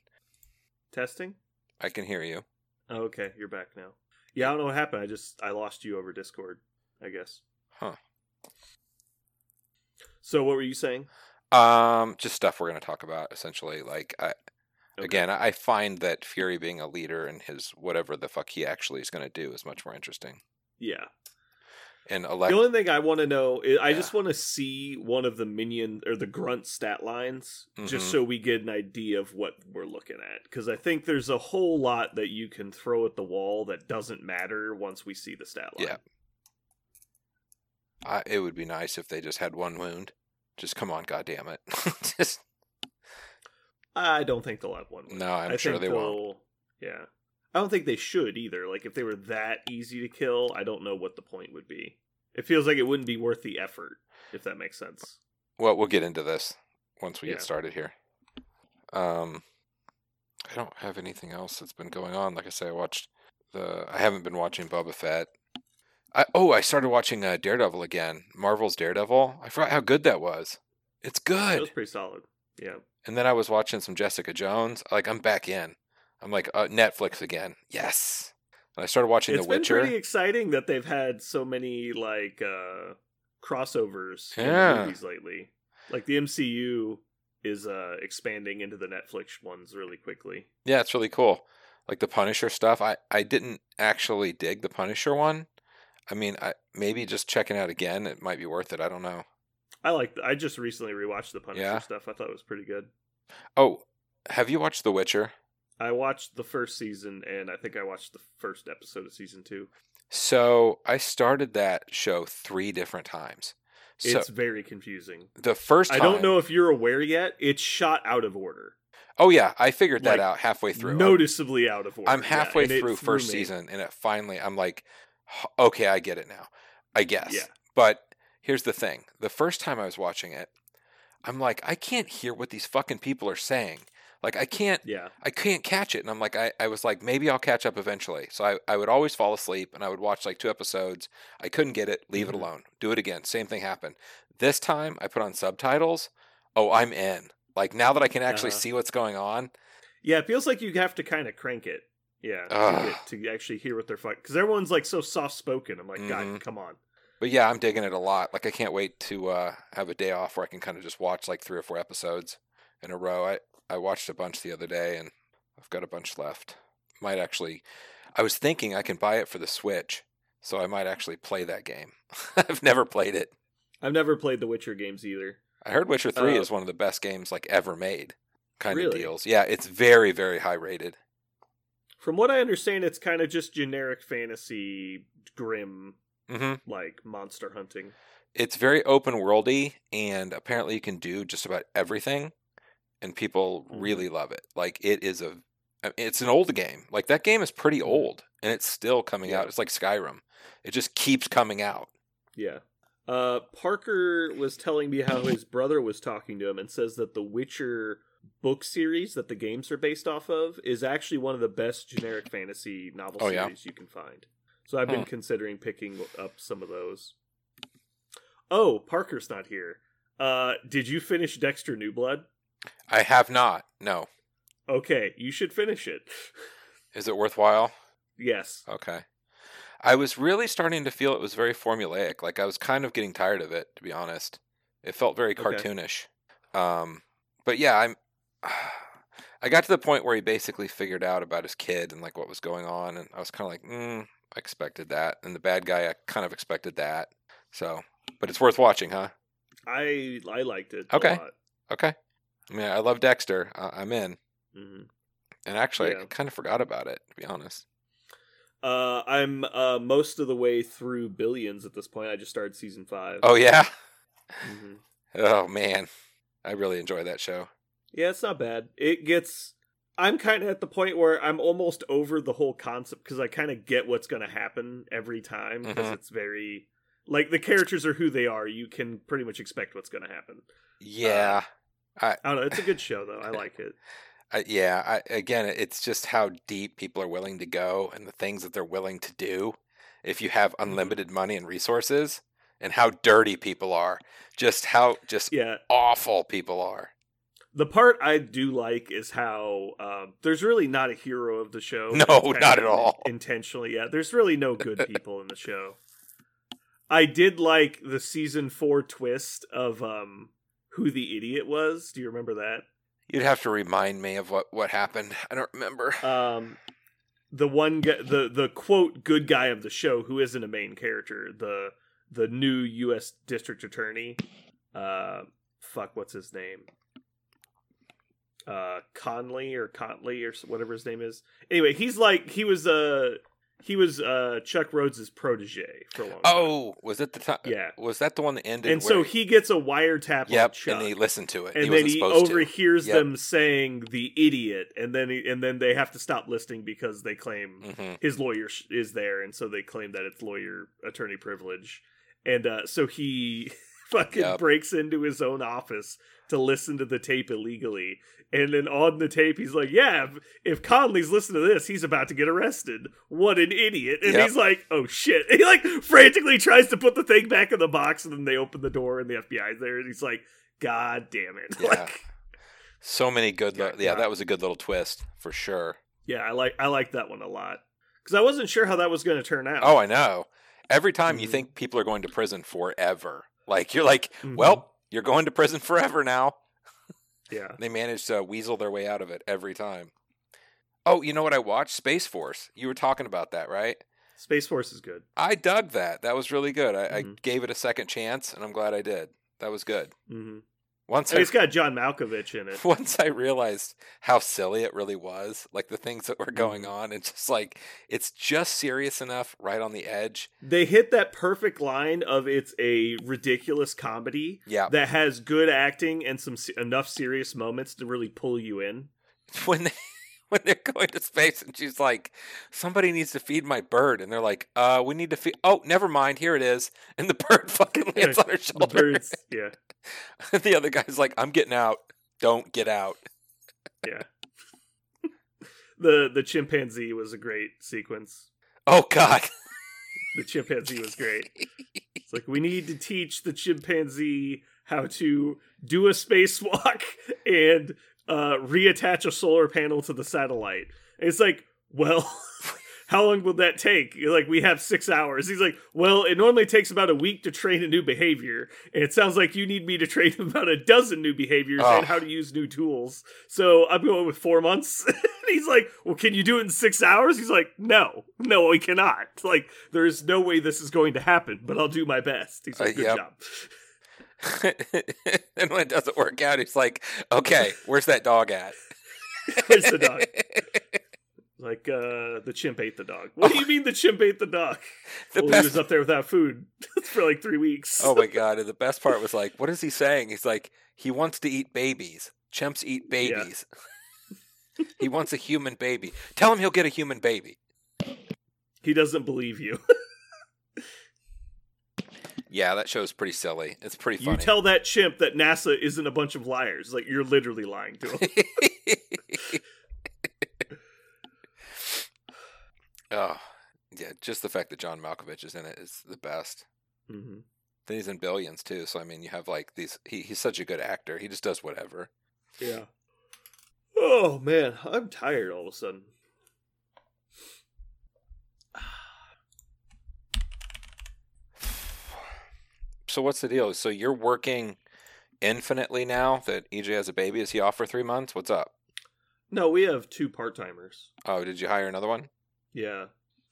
Testing. I can hear you. Oh, okay, you're back now. Yeah, I don't know what happened. I just I lost you over Discord. I guess. Huh. So what were you saying? Um, just stuff we're gonna talk about essentially. Like, I, Okay. again, I find that Fury being a leader and his whatever the fuck he actually is gonna do is much more interesting. Yeah. And The only thing I want to know is I just want to see one of the minion or the grunt stat lines just Mhm. so we get an idea of what we're looking at because I think there's a whole lot that you can throw at the wall that doesn't matter once we see the stat line. Yeah. I, it would be nice if they just had one wound. Just come on, goddamn it! <laughs> just I don't think they'll have one. win. no, I'm I sure they won't. they'll- Yeah. I don't think they should either. Like if they were that easy to kill, I don't know what the point would be. It feels like it wouldn't be worth the effort, if that makes sense. Well, we'll get into this once we Yeah. get started here. Um, I don't have anything else that's been going on. Like I say, I watched the. I haven't been watching Boba Fett. I, oh, I started watching uh, Daredevil again. Marvel's Daredevil. I forgot how good that was. It's good. It was pretty solid. Yeah. And then I was watching some Jessica Jones. Like I'm back in. I'm like uh, Netflix again. Yes. And I started watching It's The been Witcher. pretty exciting that they've had so many like uh crossovers in Yeah. movies lately. Like the MCU is uh expanding into the Netflix ones really quickly. Yeah, it's really cool. Like the Punisher stuff. I I didn't actually dig the Punisher one. I mean, I maybe just checking out again. It might be worth it. I don't know. I like I just recently rewatched the Punisher Yeah? stuff. I thought it was pretty good. Oh, have you watched The Witcher? I watched the first season and I think I watched the first episode of season 2. So I started that show three different times. So It's very confusing. the first I don't know if you're aware yet. It's shot out of order, Oh yeah, I figured that Like, out halfway through. Noticeably out of order. I'm halfway it through first me. season, and it finally, I'm like, okay, I get it now. I guess. Yeah. But here's the thing: the first time I was watching it, I'm like, I can't hear what these fucking people are saying. Like, I can't, Yeah, I can't catch it. And I'm like, I, I was like, maybe I'll catch up eventually. So I, I would always fall asleep, and I would watch like two episodes. I couldn't get it. Leave Mhm. it alone. Do it again. Same thing happened. This time, I put on subtitles. Oh, I'm in. Like now that I can actually Uh-huh. see what's going on. yeah. It feels like you have to kind of crank it. Yeah, to, get, to actually hear what they're fucking. Because everyone's like so soft spoken. I'm like, Mhm. God, come on. But yeah, I'm digging it a lot. Like I can't wait to uh, have a day off where I can kind of just watch like three or four episodes in a row. I I watched a bunch the other day, and I've got a bunch left. Might actually. I was thinking I can buy it for the Switch, so I might actually play that game. <laughs> I've never played it. I've never played the Witcher games either. I heard Witcher Three Uh, is one of the best games like ever made. Kind of deals. Yeah, it's very very high rated. From what I understand, it's kind of just generic fantasy, grim, hmm like monster hunting. it's very open worldy and apparently you can do just about everything and people Mhm. really love it like it is a it's an old game like that game is pretty old and it's still coming out it's like skyrim it just keeps coming out Yeah. Uh, Parker was telling me how his brother was talking to him and says that the Witcher book series that the games are based off of is actually one of the best generic fantasy novel Oh, yeah? series you can find. So I've been Hmm. considering picking up some of those. Oh, Parker's not here. Uh, did you finish Dexter New Blood? I have not no Okay, you should finish it. is it worthwhile yes. okay i was really starting to feel it was very formulaic like i was kind of getting tired of it to be honest it felt very Okay. cartoonish um but yeah i'm <sighs> i got to the point where he basically figured out about his kid and like what was going on and i was kind of like mm, i expected that and the bad guy i kind of expected that so but it's worth watching huh I I liked it. Okay. A lot. okay i mean i love dexter I- i'm in Mhm. and actually i kind of forgot about it to be honest Uh, I'm uh, most of the way through Billions at this point. I just started season five. oh yeah Mhm. <laughs> oh man i really enjoy that show Yeah, it's not bad. It gets. I'm kind of at the point where I'm almost over the whole concept because I kind of get what's going to happen every time because Mhm. it's very like the characters are who they are. You can pretty much expect what's going to happen. yeah I don't know. It's a good show though. I like it. I, yeah, I, again, it's just how deep people are willing to go and the things that they're willing to do if you have Mm-hmm. unlimited money and resources, and how dirty people are. Just how just Yeah. awful people are. The part I do like is how um, there's really not a hero of the show. <laughs> No, not at all. Intentionally, yeah. There's really no good <laughs> people in the show. I did like the season four twist of um, who the idiot was. Do you remember that? You'd have to remind me of what what happened. I don't remember. Um, the one guy, the the quote good guy of the show, who isn't a main character, the the new U.S. district attorney. Uh, fuck, what's his name? Uh, Conley or Contley or whatever his name is. Anyway, he's like he was uh he was uh Chuck Rhoades' protege for a long time. oh, was it the time? Yeah. Was that the one that ended? and so he gets a wiretap on Yep, and he listened to it. and he then he supposed to. overhears Yep. them saying the idiot and then he, and then they have to stop listening because they claim Mhm. his lawyer sh- is there and so they claim that it's lawyer attorney privilege and uh, so he <laughs> fucking Yep. breaks into his own office to listen to the tape illegally and then on the tape he's like yeah if, conley's listening to this he's about to get arrested what an idiot and Yep. he's like oh shit and <laughs> he like frantically tries to put the thing back in the box and then they open the door and the fbi's there and he's like god damn it <laughs> Yeah. like So many good. Yeah, yeah, yeah. that was a good little twist for sure. yeah i like i like that one a lot because i wasn't sure how that was going to turn out Oh, I know. Every time you Mhm. think people are going to prison forever, like you're like, Mhm. well, you're going to prison forever now. yeah They manage to weasel their way out of it every time. Oh, you know what I watched? Space Force. You were talking about that, right? space force is good I dug that. That was really good. I, I Mhm. gave it a second chance, and I'm glad I did. That was good. hmm Once And I it's got John Malkovich in it. <laughs> once I realized how silly it really was, like the things that were going Mm-hmm. on, and just like it's just serious enough, right on the edge. They hit that perfect line of it's a ridiculous comedy Yeah, that has good acting and some enough serious moments to really pull you in. <laughs> when they <laughs> when they're going to space, and she's like, "Somebody needs to feed my bird," and they're like, "Uh, we need to feed." Oh, never mind. Here it is, <laughs> and the bird <laughs> fucking lands on her shoulder The birds, yeah, the other guy's like, "I'm getting out. Don't get out." yeah. the the chimpanzee was a great sequence. Oh God. The chimpanzee was great. It's like we need to teach the chimpanzee how to do a spacewalk and uh, reattach a solar panel to the satellite. And it's like, well, <laughs> how long will that take? You're like, we have six hours. He's like, well, it normally takes about a week to train a new behavior, and it sounds like you need me to train <laughs> about a dozen new behaviors Oh. and how to use new tools. So I'm going with four months. <laughs> he's like, well, can you do it in six hours? He's like, no, no, we cannot. Like, there's no way this is going to happen, but I'll do my best. He's like, Uh, good yep. job. <laughs> and when it doesn't work out, he's like, "Okay, where's that dog at?" <laughs> Where's the dog? Like, uh, the chimp ate the dog. What do you mean the chimp ate the dog? <laughs> The well, he was up there without food for like three weeks. Oh my god! And the best part was like, what is he saying? He's like, he wants to eat babies. Chimps eat babies. he wants a human baby. Tell him he'll get a human baby. He doesn't believe you. Yeah, that show's pretty silly. It's pretty funny. You tell that chimp that NASA isn't a bunch of liars. Like, you're literally lying to him. <laughs> oh, yeah. Just the fact that John Malkovich is in it is the best. hmm Then he's in Billions too. So I mean, you have like these. He, he's such a good actor. He just does whatever. Yeah. Oh, man. I'm tired all of a sudden. So what's the deal? So you're working infinitely now that EJ has a baby. Is he off for three months? What's up? No, we have two part timers. Oh, did you hire another one? Yeah.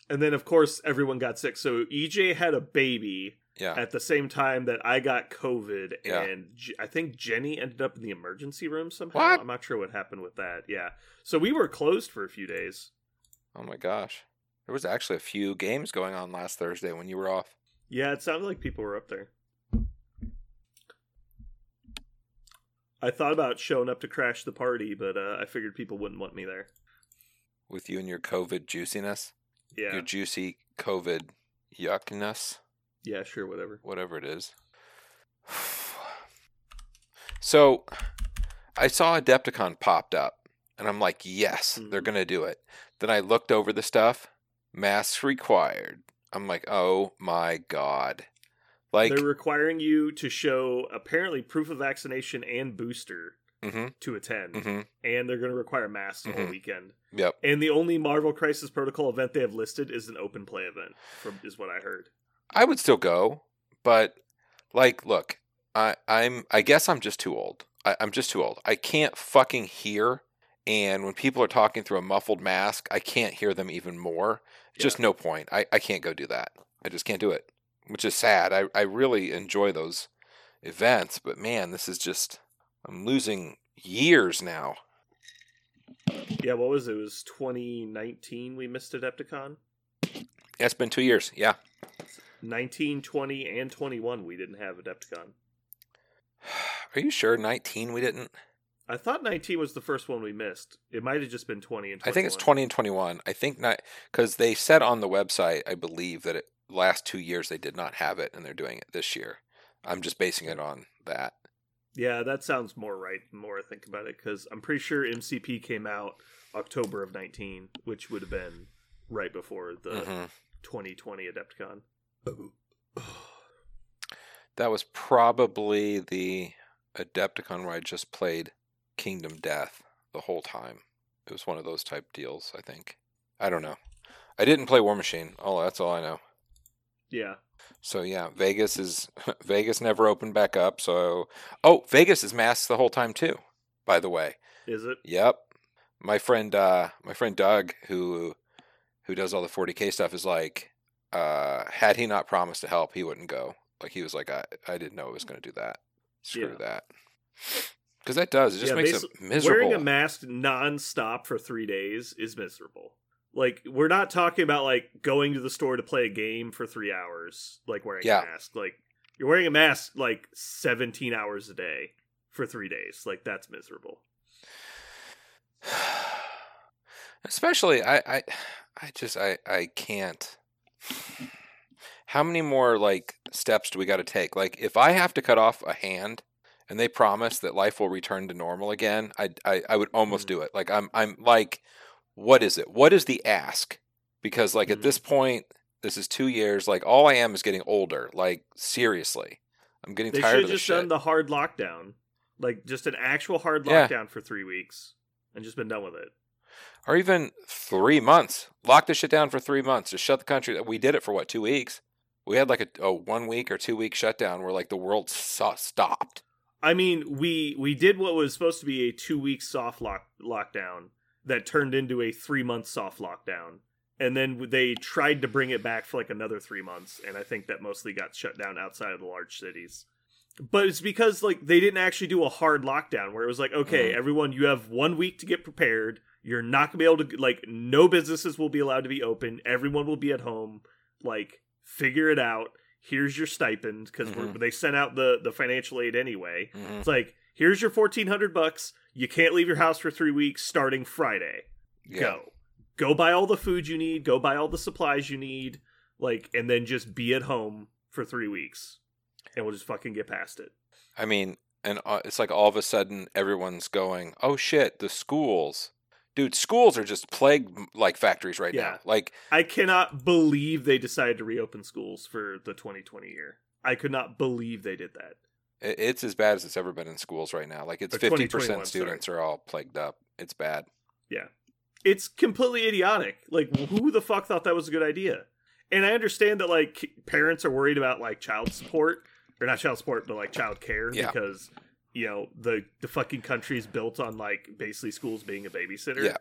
And then, of course, everyone got sick. So EJ had a baby Yeah. at the same time that I got COVID, Yeah. and J- I think Jenny ended up in the emergency room somehow. What? I'm not sure what happened with that. Yeah. So we were closed for a few days. Oh my gosh. There was actually a few games going on last Thursday when you were off. Yeah, it sounded like people were up there. I thought about showing up to crash the party, but uh, I figured people wouldn't want me there. With you and your COVID juiciness. Yeah. Your juicy COVID yuckiness. Yeah, sure, whatever. Whatever it is. <sighs> So I saw Adepticon popped up and I'm like, yes, they're Mhm. gonna do it. Then I looked over the stuff. Masks required. I'm like, oh my god. Like They're requiring you to show apparently proof of vaccination and booster Mhm, to attend, mhm, and they're going to require masks the whole Mhm. weekend. Yep. And the only Marvel Crisis Protocol event they have listed is an open play event, from is what I heard. I would still go, but like, look, I, I'm. I guess I'm just too old. I, I'm just too old. I can't fucking hear, and when people are talking through a muffled mask, I can't hear them even more. It's Just no point. I, I can't go do that. I just can't do it, which is sad. I, I really enjoy those events, but man, this is just. I'm losing years now. Yeah, what was it? It was 2019 we missed Adepticon. Yeah, it's been two years. Yeah. 19, 20, and 21 we didn't have Adepticon. <sighs> Are you sure? 19 we didn't? I thought 19 was the first one we missed. It might have just been 20 and 21. I think it's 20 and 21. I think not because they said on the website, I believe that it last two years they did not have it, and they're doing it this year. I'm just basing it on that. Yeah, that sounds more right. The more I think about it, because I'm pretty sure MCP came out October of 19, which would have been right before the Mhm. 2020 Adepticon. That was probably the Adepticon where I just played Kingdom Death the whole time. It was one of those type deals, I think. I don't know. I didn't play Warmachine. Oh, that's all I know. Yeah. So yeah, Vegas is <laughs> Vegas never opened back up. So oh, Vegas is masked the whole time too. By the way, Is it? Yep. My friend uh my friend Doug who who does all the 40k stuff is like uh had he not promised to help, he wouldn't go. Like he was like I I didn't know it was going to do that. Screw Yeah. that. Because that does. It just Yeah, makes it miserable. Wearing a mask nonstop for three days is miserable. Like we're not talking about like going to the store to play a game for three hours, like wearing Yeah. a mask. Like you're wearing a mask like seventeen hours a day for three days. Like that's miserable. <sighs> Especially, I, I, I just, I, I can't. How many more like steps do we got to take? Like, if I have to cut off a hand, and they promise that life will return to normal again, I, I, I would almost Mhm. do it. Like, I'm, I'm like, what is it? What is the ask? Because like at Mhm. this point, this is two years. Like, all I am is getting older. Like, seriously, I'm getting They tired should of have this just shit. done the hard lockdown, like just an actual hard Yeah. lockdown for three weeks, and just been done with it. or even three months. Lock this shit down for three months. Just shut the country. We did it for what two weeks. We had like a, a one week or two week shutdown where like the world so- stopped. I mean, we we did what was supposed to be a two week soft lock lockdown that turned into a three month soft lockdown, and then they tried to bring it back for like another three months, and I think that mostly got shut down outside of the large cities. But it's because like they didn't actually do a hard lockdown where it was like, okay, Mhm. everyone, you have one week to get prepared. You're not gonna be able to like no businesses will be allowed to be open. Everyone will be at home. Like figure it out. Here's your stipend because Mhm. they sent out the the financial aid anyway. Mhm. It's like, here's your fourteen hundred bucks. You can't leave your house for three weeks starting Friday. Yeah. Go. Go buy all the food you need, go buy all the supplies you need, like, and then just be at home for three weeks. And we'll just fucking get past it. I mean, and uh, it's like all of a sudden everyone's going, "Oh shit, the schools." Dude, schools are just plague like factories right Yeah. now. Like, I cannot believe they decided to reopen schools for the twenty twenty year. I could not believe they did that. It's as bad as it's ever been in schools right now. Like, it's fifty percent students are all plagued up. It's bad. Yeah, it's completely idiotic. Like, who the fuck thought that was a good idea? And I understand that like parents are worried about like child support or not child support, but like child care Yeah. because you know the the fucking country is built on like basically schools being a babysitter. Yeah.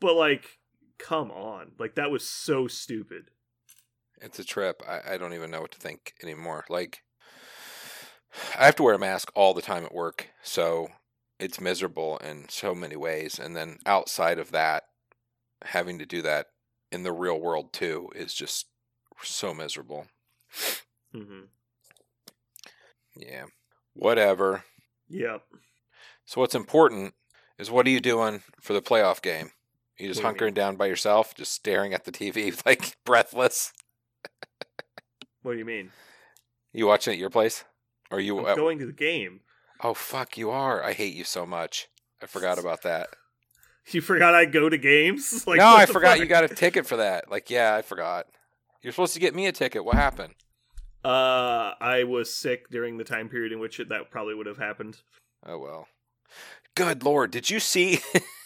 But like, come on, like that was so stupid. It's a trip. I, I don't even know what to think anymore. Like, I have to wear a mask all the time at work, so it's miserable in so many ways. And then outside of that, having to do that in the real world too is just so miserable. hmm Yeah. Whatever. Yep. So what's important is what are you doing for the playoff game? You just What do you hunkering down by yourself, just staring at the TV <laughs> like breathless. What do you mean? You watching at your place? Or you I'm at going to the game. Oh fuck, you are. I hate you so much. I forgot about that. <laughs> You forgot I go to games? <laughs> Like, no, I forgot fuck? you got a ticket for that. Like, yeah, I forgot. You're supposed to get me a ticket. What happened? Uh, I was sick during the time period in which it, that probably would have happened. Oh well. Good lord, did you see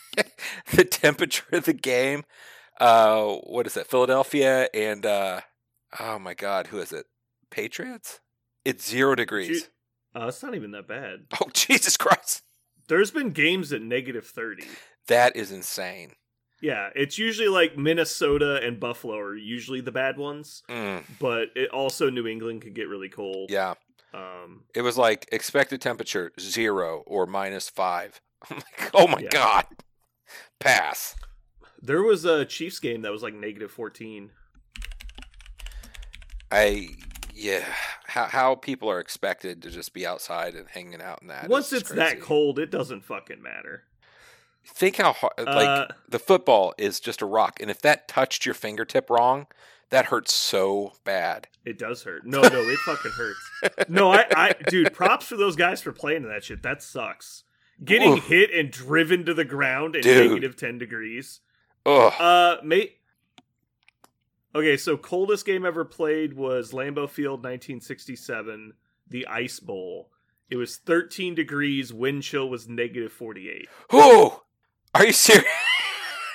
<laughs> the temperature of the game? Uh what is that? Philadelphia and uh oh my god, who is it? Patriots? It's 0 degrees. Uh, it's not even that bad. <laughs> Oh Jesus Christ. There's been games at negative 30. That is insane. Yeah, it's usually like Minnesota and Buffalo are usually the bad ones, Mm, but it also New England can get really cold. yeah. Um, It was like expected temperature 0 or minus 5. <laughs> I'm like, "Oh my Yeah. god." Pass. there was a Chiefs game that was like negative 14. I yeah, how how people are expected to just be outside and hanging out in that. Once it's that cold, it doesn't fucking matter. think how hard like Uh, the football is just a rock, and if that touched your fingertip wrong, that hurts so bad. It does hurt. No, no, it fucking hurts. No, I, I, dude, props for those guys for playing that shit. That sucks. Getting Oof. hit and driven to the ground at negative 10 degrees. Ugh. Uh, mate. Okay, so coldest game ever played was Lambeau Field 1967, the Ice Bowl. It was 13 degrees, wind chill was negative 48. Who? Are you serious?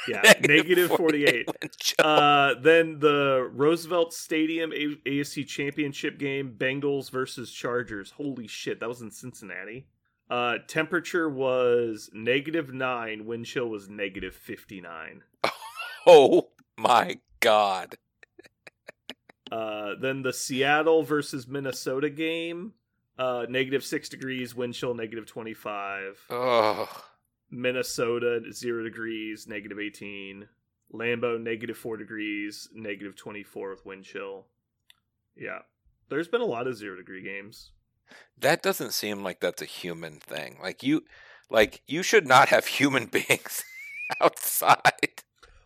Yeah, <laughs> negative 48. wind chill. Uh, then the Roosevelt Stadium A- AFC Championship game, Bengals versus Chargers. Holy shit, that was in Cincinnati. Uh, temperature was negative 9, wind chill was negative 59. <laughs> oh my god. Uh, then the Seattle versus Minnesota game. Uh, negative six degrees, wind chill negative twenty five. Oh, Minnesota zero degrees, negative eighteen. Lambeau negative four degrees, negative twenty four with wind chill. Yeah, there's been a lot of zero degree games. that doesn't seem like that's a human thing. Like you, like you should not have human <laughs> beings <laughs> outside.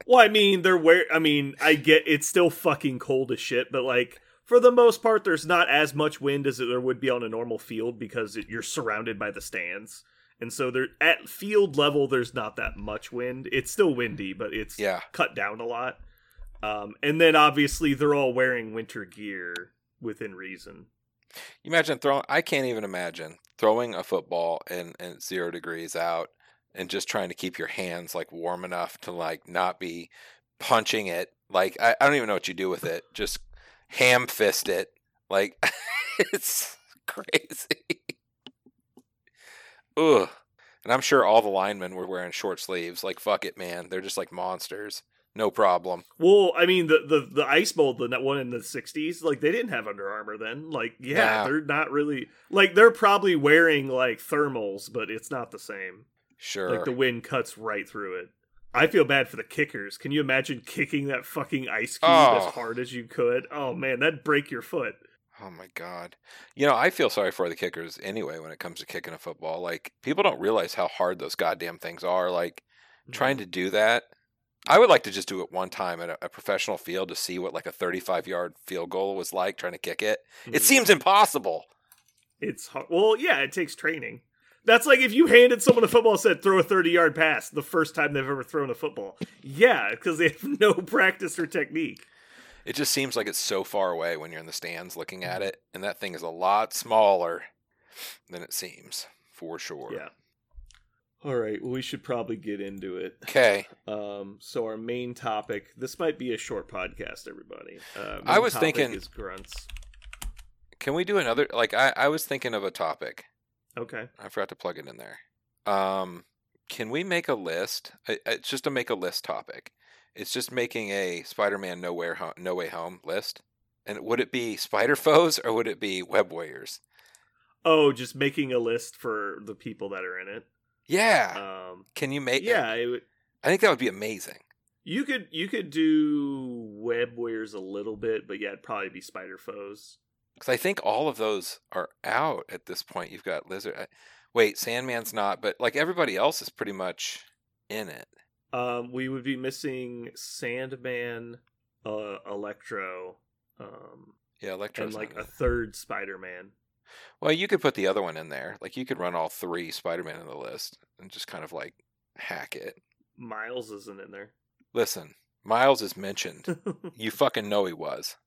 Well, I mean, they're where. I mean, I get it's still fucking cold as shit, but like for the most part, there's not as much wind as there would be on a normal field because it, you're surrounded by the stands, and so there at field level, there's not that much wind. It's still windy, but it's Yeah. cut down a lot. Um, and then obviously they're all wearing winter gear within reason. You imagine throwing. I can't even imagine throwing a football and and zero degrees out, and just trying to keep your hands like warm enough to like not be punching it. Like I, I don't even know what you do with it. Just ham fist it. Like <laughs> it's crazy. Ugh. And I'm sure all the linemen were wearing short sleeves. Like fuck it, man. They're just like monsters. No problem. Well, I mean the the the ice bowl, the one in the '60s, like they didn't have Under Armour then. Like, yeah, Yeah. they're not really like they're probably wearing like thermals, but it's not the same. Sure. Like the wind cuts right through it. I feel bad for the kickers. Can you imagine kicking that fucking ice cube Oh. as hard as you could? Oh man, that'd break your foot. Oh my god. You know, I feel sorry for the kickers anyway when it comes to kicking a football. Like people don't realize how hard those goddamn things are. Like trying to do that. I would like to just do it one time at a, a professional field to see what like a 35 yard field goal was like trying to kick it. It Mhm. seems impossible. It's hard. Well, yeah, it takes training. That's like if you handed someone a football and said throw a 30 yard pass the first time they've ever thrown a football. Yeah, because they have <laughs> no practice or technique. It just seems like it's so far away when you're in the stands looking at it, and that thing is a lot smaller than it seems, for sure. Yeah. All right, well, we should probably get into it. Okay. Um, so our main topic. This might be a short podcast, everybody. Uh, I was thinking- is grunts. Can we do another? Like, I, I was thinking of a topic. Okay. I forgot to plug it in there. Um, can we make a list? It's just a make a list topic. It's just making a Spider-Man Nowhere Ho- No Way Home list. And would it be Spider Foes or would it be Web Warriors? Oh, just making a list for the people that are in it. Yeah. Um, can you make? yeah, it would, I think that would be amazing. you could you could do web warriors a little bit, but yeah, it'd probably be spider foes. Because I think all of those are out at this point. You've got Lizard. I- Wait, Sandman's not, but like everybody else is pretty much in it. Um, we would be missing Sandman, uh, Electro, um, Yeah, Electro's and like a third Spider-Man. Well, you could put the other one in there. Like you could run all three Spider-Man in the list and just kind of like hack it. Miles isn't in there. Listen, Miles is mentioned. <laughs> you fucking know he was.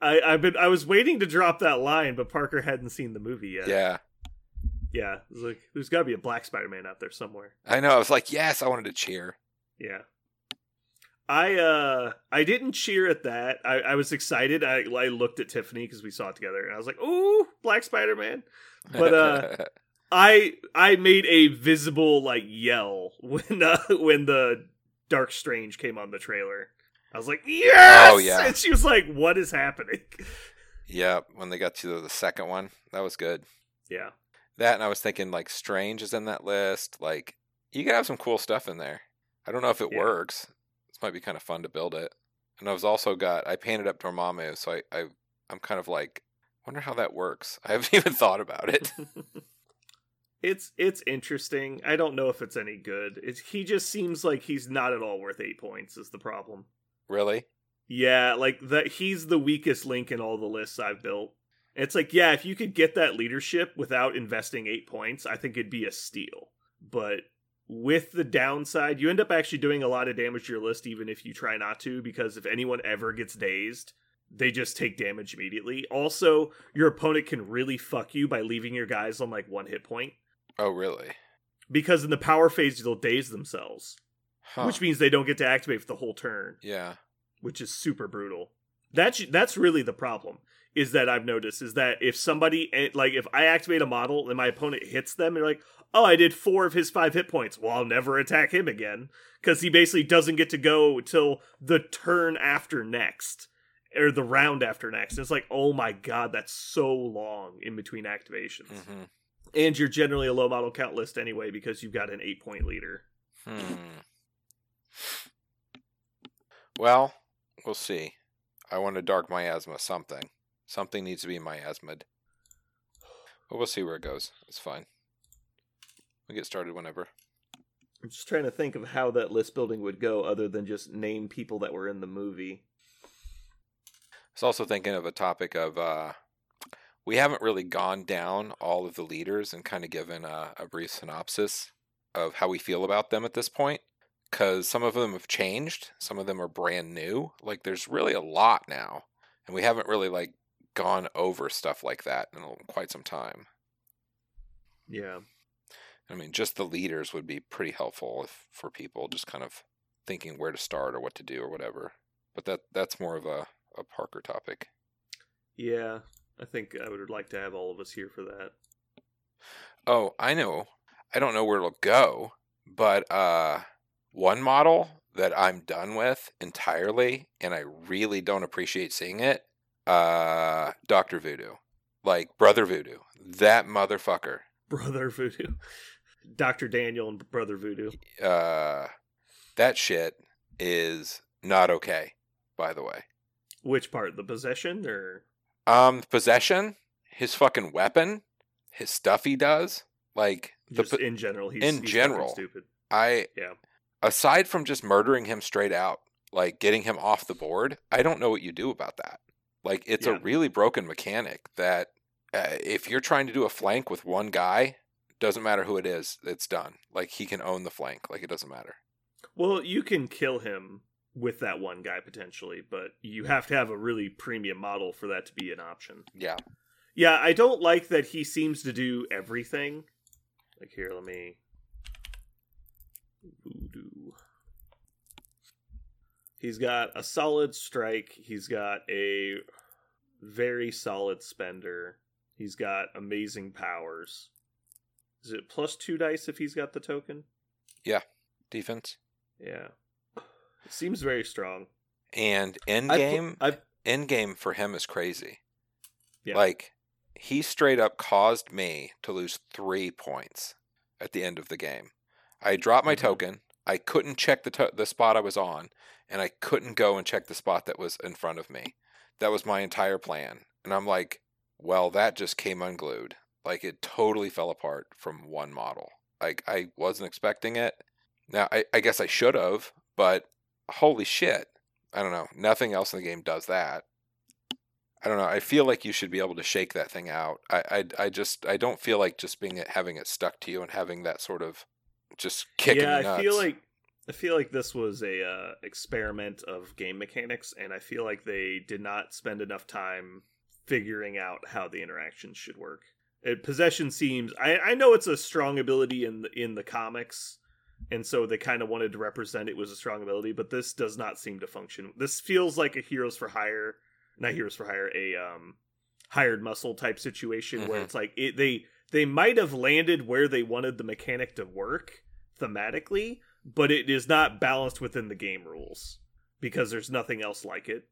I, I've been I was waiting to drop that line, but Parker hadn't seen the movie yet. Yeah. yeah. it was like there's got to be a black Spider-Man out there somewhere. I know. I was like, yes, I wanted to cheer. Yeah. I uh I didn't cheer at that. I, I was excited. I I looked at Tiffany because we saw it together, and I was like, "Ooh, Black Spider Man!" But uh <laughs> I I made a visible like yell <laughs> when uh, when the Dark Strange came on the trailer. I was like, "Yes!" Oh, yeah. and she was like, "What is happening?" yeah, when they got to the second one, that was good. Yeah, That and I was thinking like Strange is in that list. Like you could have some cool stuff in there. I don't know if it Yeah. works. This might be kind of fun to build it. And I was also got I painted up Dormammu, so I, I I'm kind of like wonder how that works. <laughs> I haven't even thought about it. <laughs> it's it's interesting. I don't know if it's any good. It's, he just seems like he's not at all worth eight points. Is the problem? Really? Yeah, like that he's the weakest link in all the lists I've built. It's like, yeah, if you could get that leadership without investing 8 points, I think it'd be a steal. But with the downside, you end up actually doing a lot of damage to your list even if you try not to because if anyone ever gets dazed, they just take damage immediately. Also, your opponent can really fuck you by leaving your guys on like one hit point Oh really? because in the power phase they'll daze themselves, Huh. which means they don't get to activate for the whole turn. yeah. which is super brutal. That's that's really the problem. Is that I've noticed is that if somebody eh, like if I activate a model and my opponent hits them, they're like, "Oh, I did four of his five hit points. Well, I'll never attack him again because he basically doesn't get to go till the turn after next." or the round after next. accident. It's like, oh my god, that's so long in between activations. hmm And you're generally a low model count list anyway because you've got an eight point leader. Hmm. Well, we'll see. I want a dark miasma something. Something needs to be miasmid. But we'll see where it goes. It's fine. We get started whenever. I'm just trying to think of how that list building would go other than just name people that were in the movie. I was also thinking of a topic of uh, we haven't really gone down all of the leaders and kind of given a, a brief synopsis of how we feel about them at this point. Because some of them have changed, some of them are brand new. Like there's really a lot now, and we haven't really like gone over stuff like that in quite some time. Yeah. I mean, just the leaders would be pretty helpful if, for people just kind of thinking where to start or what to do or whatever. But that that's more of a, a Parker topic. Yeah. I think I would like to have all of us here for that. Oh, I know. I don't know where it'll go, but uh, one model that I'm done with entirely, and I really don't appreciate seeing it. Uh, Doctor Voodoo, like Brother Voodoo, that motherfucker. Brother Voodoo. <laughs> Dr. Daniel and Brother Voodoo. Uh, that shit is not okay. By the way, Which part? The possession or um, possession, his fucking weapon, his stuff he does, like the just po- in general? He's in he's general. stupid. I Yeah. Aside from just murdering him straight out, like getting him off the board, I don't know what you do about that. Like it's Yeah. a really broken mechanic that uh, if you're trying to do a flank with one guy, doesn't matter who it is, it's done. Like he can own the flank. Like it doesn't matter. Well, you can kill him with that one guy potentially, but you have to have a really premium model for that to be an option. Yeah. Yeah, I don't like that he seems to do everything. Like here, let me He's got a solid strike. He's got a very solid spender. He's got amazing powers. Is it plus two dice if he's got the token? Yeah. Defense. Yeah. It seems very strong. And end game I end game for him is crazy. Yeah. Like he straight up caused me to lose three points at the end of the game. I dropped my Mhm. token. I couldn't check the to- the spot I was on, and I couldn't go and check the spot that was in front of me. That was my entire plan, and I'm like, well, that just came unglued. Like it totally fell apart from one model. Like I wasn't expecting it. Now I, I guess I should have, but holy shit. I don't know. Nothing else in the game does that. I don't know. I feel like you should be able to shake that thing out. I, I, I just, I don't feel like just being it, having it stuck to you and having that sort of just kicking yeah. I feel like I feel like this was a uh, experiment of game mechanics, and I feel like they did not spend enough time figuring out how the interactions should work. It, possession seems I, I know it's a strong ability in the, in the comics, and so they kind of wanted to represent it was a strong ability, but this does not seem to function. This feels like a heroes for hire, not heroes for hire, a um hired muscle type situation where Mhm. it's like it, they they might have landed where they wanted the mechanic to work thematically, but it is not balanced within the game rules because there's nothing else like it.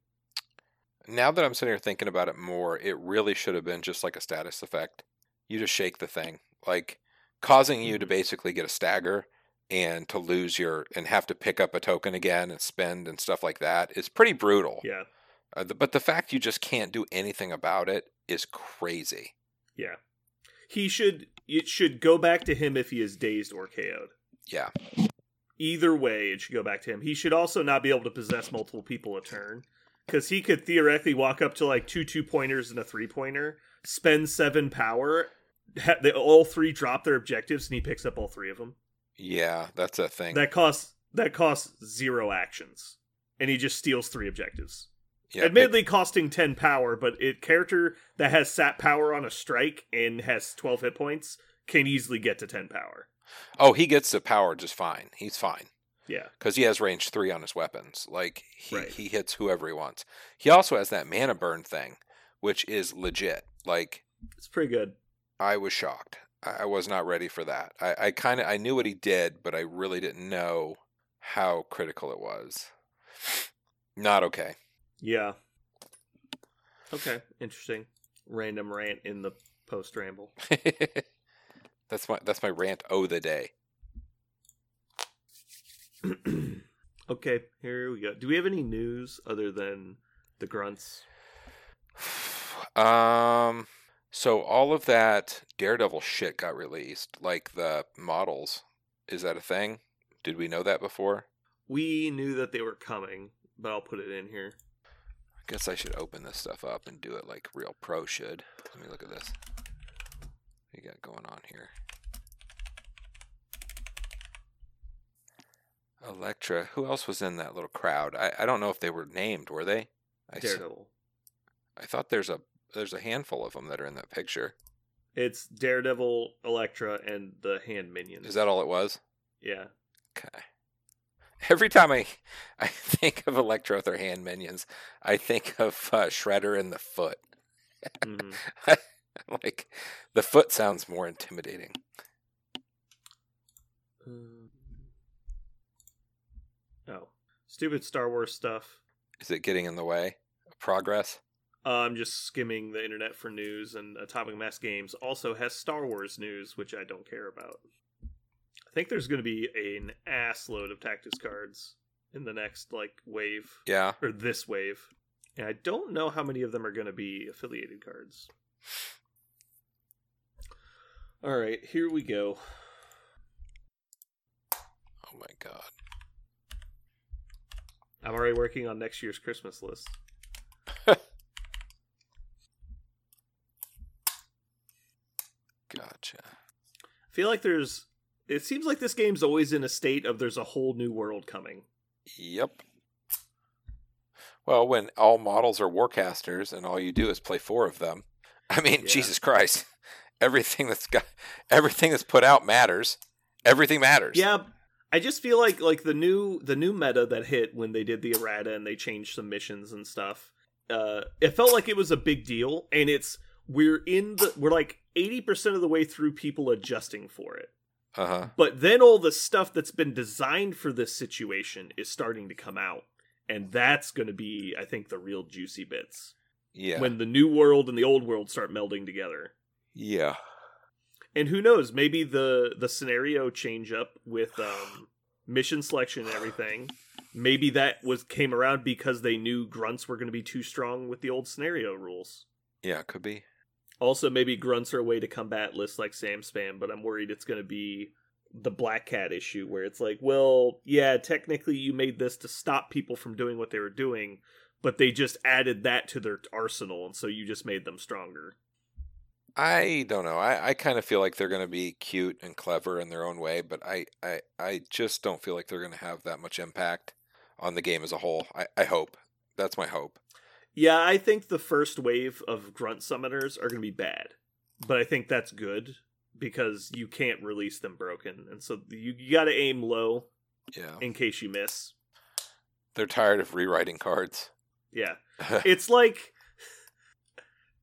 now that I'm sitting here thinking about it more, it really should have been just like a status effect. You just shake the thing, like causing you to Mhm. basically get a stagger and to lose your and have to pick up a token again and spend and stuff like that is pretty brutal. Yeah, Uh, the, but the fact you just can't do anything about it is crazy. yeah. He should it should go back to him if he is dazed or KO'd. Yeah. Either way, it should go back to him. He should also not be able to possess multiple people a turn because he could theoretically walk up to like two two pointers and a three pointer, spend seven power, ha- they all three drop their objectives, and he picks up all three of them. Yeah, that's a thing. That costs that costs zero actions, and he just steals three objectives. Yeah, Admittedly, costing ten power, but a character that has sap power on a strike and has twelve hit points can easily get to ten power. oh, he gets the power just fine. He's fine Yeah, because he has range three on his weapons. Like he Right. he hits whoever he wants. He also has that mana burn thing, which is legit. Like it's pretty good. I was shocked. I, I was not ready for that. I, I kind of I knew what he did, but I really didn't know how critical it was. Not okay. Yeah, Okay, interesting. Random rant in the post ramble. <laughs> that's my that's my rant o the day. <clears throat> okay, here we go. Do we have any news other than the grunts? <sighs> Um so all of that Daredevil shit got released, like the models. Is that a thing? Did we know that before? We knew that they were coming, but I'll put it in here. Guess I should open this stuff up and do it like real pro should. Let me look at this. What you got going on here? Elektra. Who else was in that little crowd? I, I don't know if they were named. Were they? I, s- Daredevil. I thought there's a there's a handful of them that are in that picture. It's Daredevil, Elektra, and the hand minions. Is that all it was? Yeah. Okay. Every time I <laughs> I think of Elektra with her hand minions, I think of uh, Shredder and the Foot. <laughs> Mhm. like the Foot sounds more intimidating. Um, oh, stupid Star Wars stuff. Is it getting in the way of progress? Uh, I'm just skimming the internet for news, and Atomic Mass Games also has Star Wars news, which I don't care about. I think there's going to be an ass load of tactics cards in the next like wave Yeah. or this wave, and I don't know how many of them are going to be affiliated cards. All right, here we go. Oh my god. I'm already working on next year's Christmas list. <laughs> Gotcha. I feel like there's. It seems like this game's always in a state of there's a whole new world coming. Yep. Well, when all models are warcasters and all you do is play four of them, <laughs> I mean, Yeah. Jesus Christ, <laughs> everything that's got everything that's put out matters. Everything matters. Yeah, I just feel like like the new the new meta that hit when they did the errata and they changed some missions and stuff. Uh, it felt like it was a big deal, and it's we're in the we're like eighty percent of the way through people adjusting for it. Uh huh. But then all the stuff that's been designed for this situation is starting to come out, and that's going to be, I think, the real juicy bits Yeah. when the new world and the old world start melding together. yeah. and who knows maybe the the scenario change up with um mission selection and everything maybe that was came around because they knew grunts were going to be too strong with the old scenario rules Yeah. Could be. Also maybe grunts are a way to combat lists like sam spam but i'm worried it's going to be the black cat issue where it's like well yeah technically you made this to stop people from doing what they were doing but they just added that to their arsenal and so you just made them stronger I don't know. I, I kind of feel like they're going to be cute and clever in their own way, but I, I, I just don't feel like they're going to have that much impact on the game as a whole. I, I hope. That's my hope. Yeah, I think the first wave of grunt summoners are going to be bad, but I think that's good because you can't release them broken, and so you, you got to aim low Yeah. in case you miss. They're tired of rewriting cards. Yeah, <laughs> it's like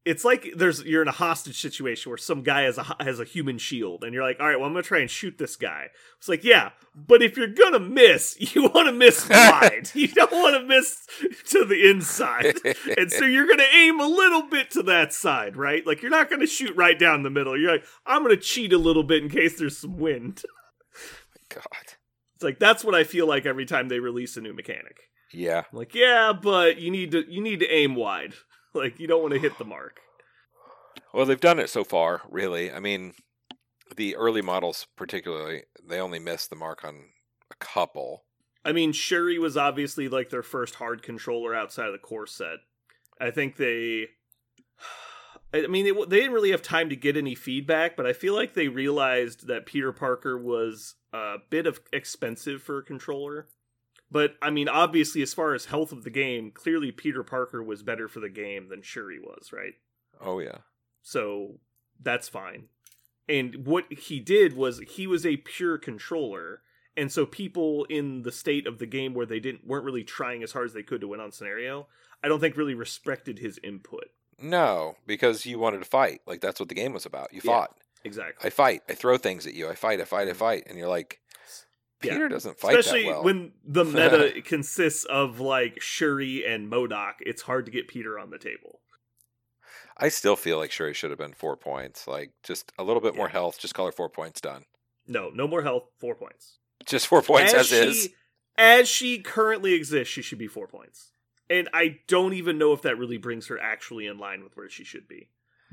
it's like there's you're in a hostage situation where some guy has a has a human shield, and you're like, all right, well, I'm gonna try and shoot this guy. It's like, yeah, but if you're gonna miss, <laughs> you want to miss <laughs> wide. you don't want to miss to the inside. <laughs> and so you're going to aim a little bit to that side, right? Like you're not going to shoot right down the middle. You're like, I'm going to cheat a little bit in case there's some wind. My God. It's like that's what I feel like every time they release a new mechanic. Yeah. I'm like, yeah, but you need to you need to aim wide. <laughs> Like you don't want to hit the mark. Well, they've done it so far, really. I mean, the early models, particularly, they only missed the mark on a couple. I mean, Shuri was obviously like their first hard controller outside of the core set. I think they. <sighs> I mean, it, they didn't really have time to get any feedback, but I feel like they realized that Peter Parker was a bit of expensive for a controller. But I mean, obviously, as far as health of the game, clearly Peter Parker was better for the game than Shuri was, right? Oh, yeah. So that's fine. And what he did was he was a pure controller, and so people in the state of the game where they didn't weren't really trying as hard as they could to win on scenario, I don't think really respected his input. No, because you wanted to fight. Like, that's what the game was about. You Yeah. fought. Exactly. I fight. I throw things at you. I fight. I fight. I mm-hmm. fight. And you're like, Yeah. Peter doesn't fight Especially that well. when the <laughs> meta consists of like Shuri and MODOK, it's hard to get Peter on the table. I still feel like Shuri should have been four points. Like just a little bit more health. Just call her four points done. No, no more health. Four points. Just four points as, she, is. As she currently exists, she should be four points. And I don't even know if that really brings her actually in line with where she should be.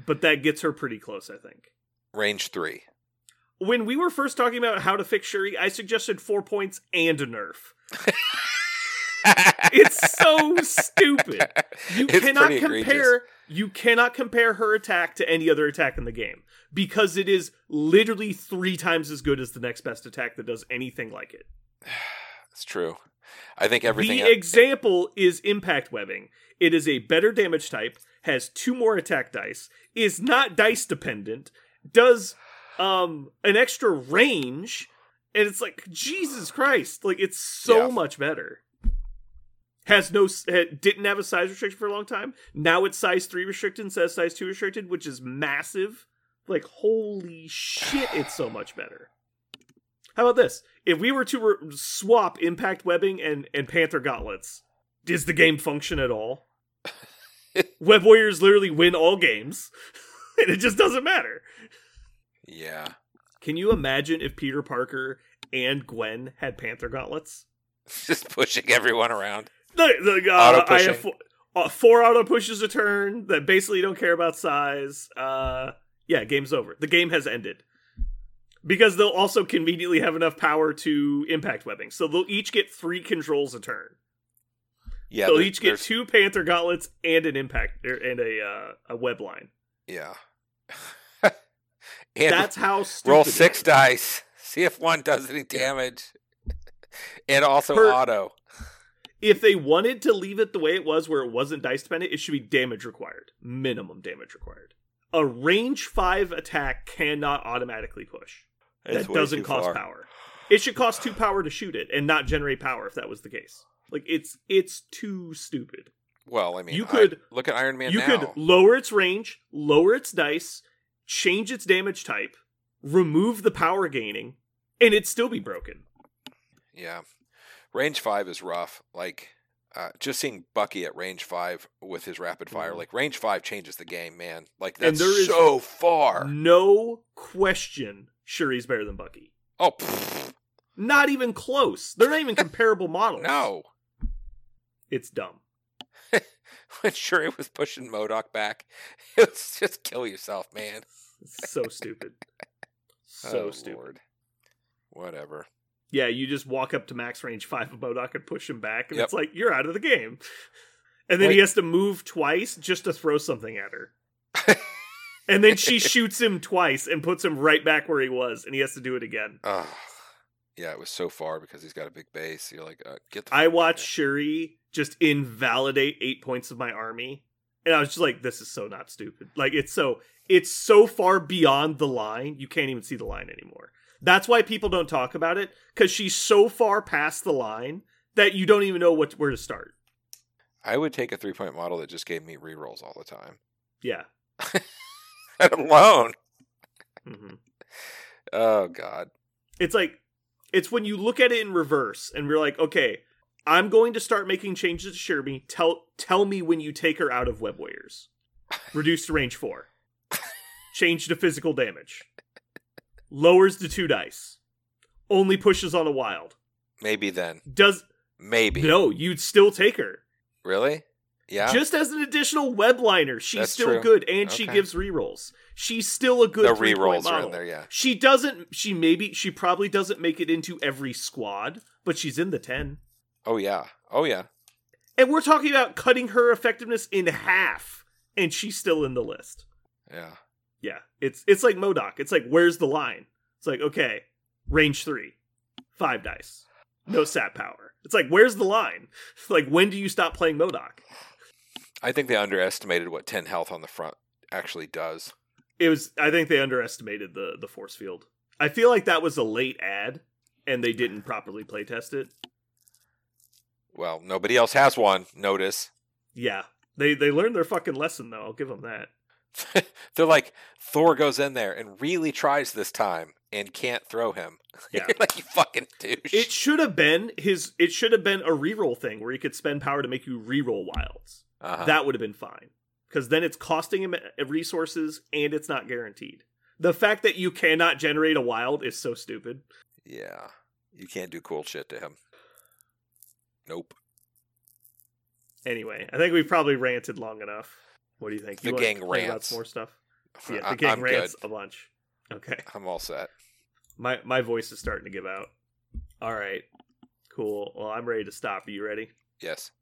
But that gets her pretty close, I think. Range three. When we were first talking about how to fix Shuri, I suggested four points and a nerf. <laughs> It's so stupid. You It's cannot pretty egregious. compare you cannot compare her attack to any other attack in the game because it is literally 3 times as good as the next best attack that does anything like it. <sighs> It's true. I think everything. The example is impact webbing. It is a better damage type, has two more attack dice, is not dice dependent, does um an extra range, and it's like Jesus Christ, like it's so Yeah. much better. Has no didn't have a size restriction for a long time. Now it's size 3 restricted instead of size 2 restricted, which is massive. Like holy shit, it's so much better. How about this? If we were to re- swap Impact Webbing and, and Panther Gauntlets, does the game function at all? <laughs> Web Warriors literally win all games, <laughs> and it just doesn't matter. Yeah. Can you imagine if Peter Parker and Gwen had Panther Gauntlets? <laughs> Just pushing everyone around. The, the, uh, Auto I have four, uh, four auto pushes a turn that basically don't care about size. Uh, yeah, game's over. The game has ended. Because they'll also conveniently have enough power to impact webbing. So they'll each get three controls a turn. Yeah. they'll each get there's- two Panther gauntlets and an impact er, and a uh, a web line. Yeah. And That's how stupid roll six dice. See if one does any damage. and also Per- auto. If they wanted to leave it the way it was, where it wasn't dice dependent, it should be damage required, minimum damage required. A range five attack cannot automatically push. It's that doesn't cost far. power. It should cost two power to shoot it and not generate power if that was the case. Like it's it's too stupid. Well, I mean, You I- could- look at Iron Man you now. could lower its range, lower its dice, change its damage type, remove the power gaining, and it'd still be broken. Yeah. Range five is rough. Like, uh, just seeing Bucky at range five with his rapid fire, Mhm. like range five changes the game, man. Like And that's there is- so far. No question Shuri's better than Bucky. Oh pfft, Not even close. They're not even <laughs> comparable models. no! It's dumb. <laughs> When Shuri was pushing MODOK back, <laughs> it was just kill yourself, man. So stupid. <laughs> Oh, so Oh, stupid. Lord. Whatever. Yeah, you just walk up to max range five of MODOK and push him back, and Yep. it's like you're out of the game. And then he has to move twice just to throw something at her. And then she shoots him twice and puts him right back where he was, and he has to do it again. Oh, yeah, it was so far because he's got a big base. You're like, uh, get the. I watched Shuri just invalidate eight points of my army, and I was just like, "This is so not stupid." Like it's so it's so far beyond the line, you can't even see the line anymore. That's why people don't talk about it because she's so far past the line that you don't even know what where to start. I would take a three point model that just gave me rerolls all the time. Yeah. <laughs> Alone. hmm Oh God. It's like it's when you look at it in reverse and we're like, okay, I'm going to start making changes to Shirby. Tell tell me when you take her out of Web Warriors. <laughs> Reduced to range four. Change to physical damage. Lowers to two dice. Only pushes on a wild. Maybe then. Does Maybe. no, you'd still take her. Really? Yeah. Just as an additional web liner, she's That's still true. good and she Okay. gives rerolls. She's still a good the three-point rerolls are model. in there. Yeah. She doesn't. She maybe. She probably doesn't make it into every squad, but she's in the ten. Oh yeah. Oh yeah. And we're talking about cutting her effectiveness in half, and she's still in the list. Yeah. Yeah, it's it's like MODOK. It's like where's the line? It's like okay, range three, five dice, no sap power. It's like where's the line? <laughs> Like when do you stop playing MODOK? I think they underestimated what ten health on the front actually does. It was. I think they underestimated the the force field. I feel like that was a late ad, and they didn't properly play test it. Well, nobody else has one. Notice. Yeah, they they learned their fucking lesson though. I'll give them that. <laughs> They're like Thor goes in there and really tries this time and can't throw him. <laughs> Yeah. Like you fucking douche. It should have been his. It should have been a reroll thing where he could spend power to make you reroll wilds. uh-huh. That would have been fine. Because then it's costing him resources and it's not guaranteed. The fact that you cannot generate a wild is so stupid. Yeah. You can't do cool shit to him. Nope. Anyway, I think we've probably ranted long enough. What do you think? The you gang about rants. some more stuff. <laughs> Yeah, the gang I'm rants good. a bunch. Okay, I'm all set. my my voice is starting to give out. All right, cool. Well, I'm ready to stop. Are you ready? Yes.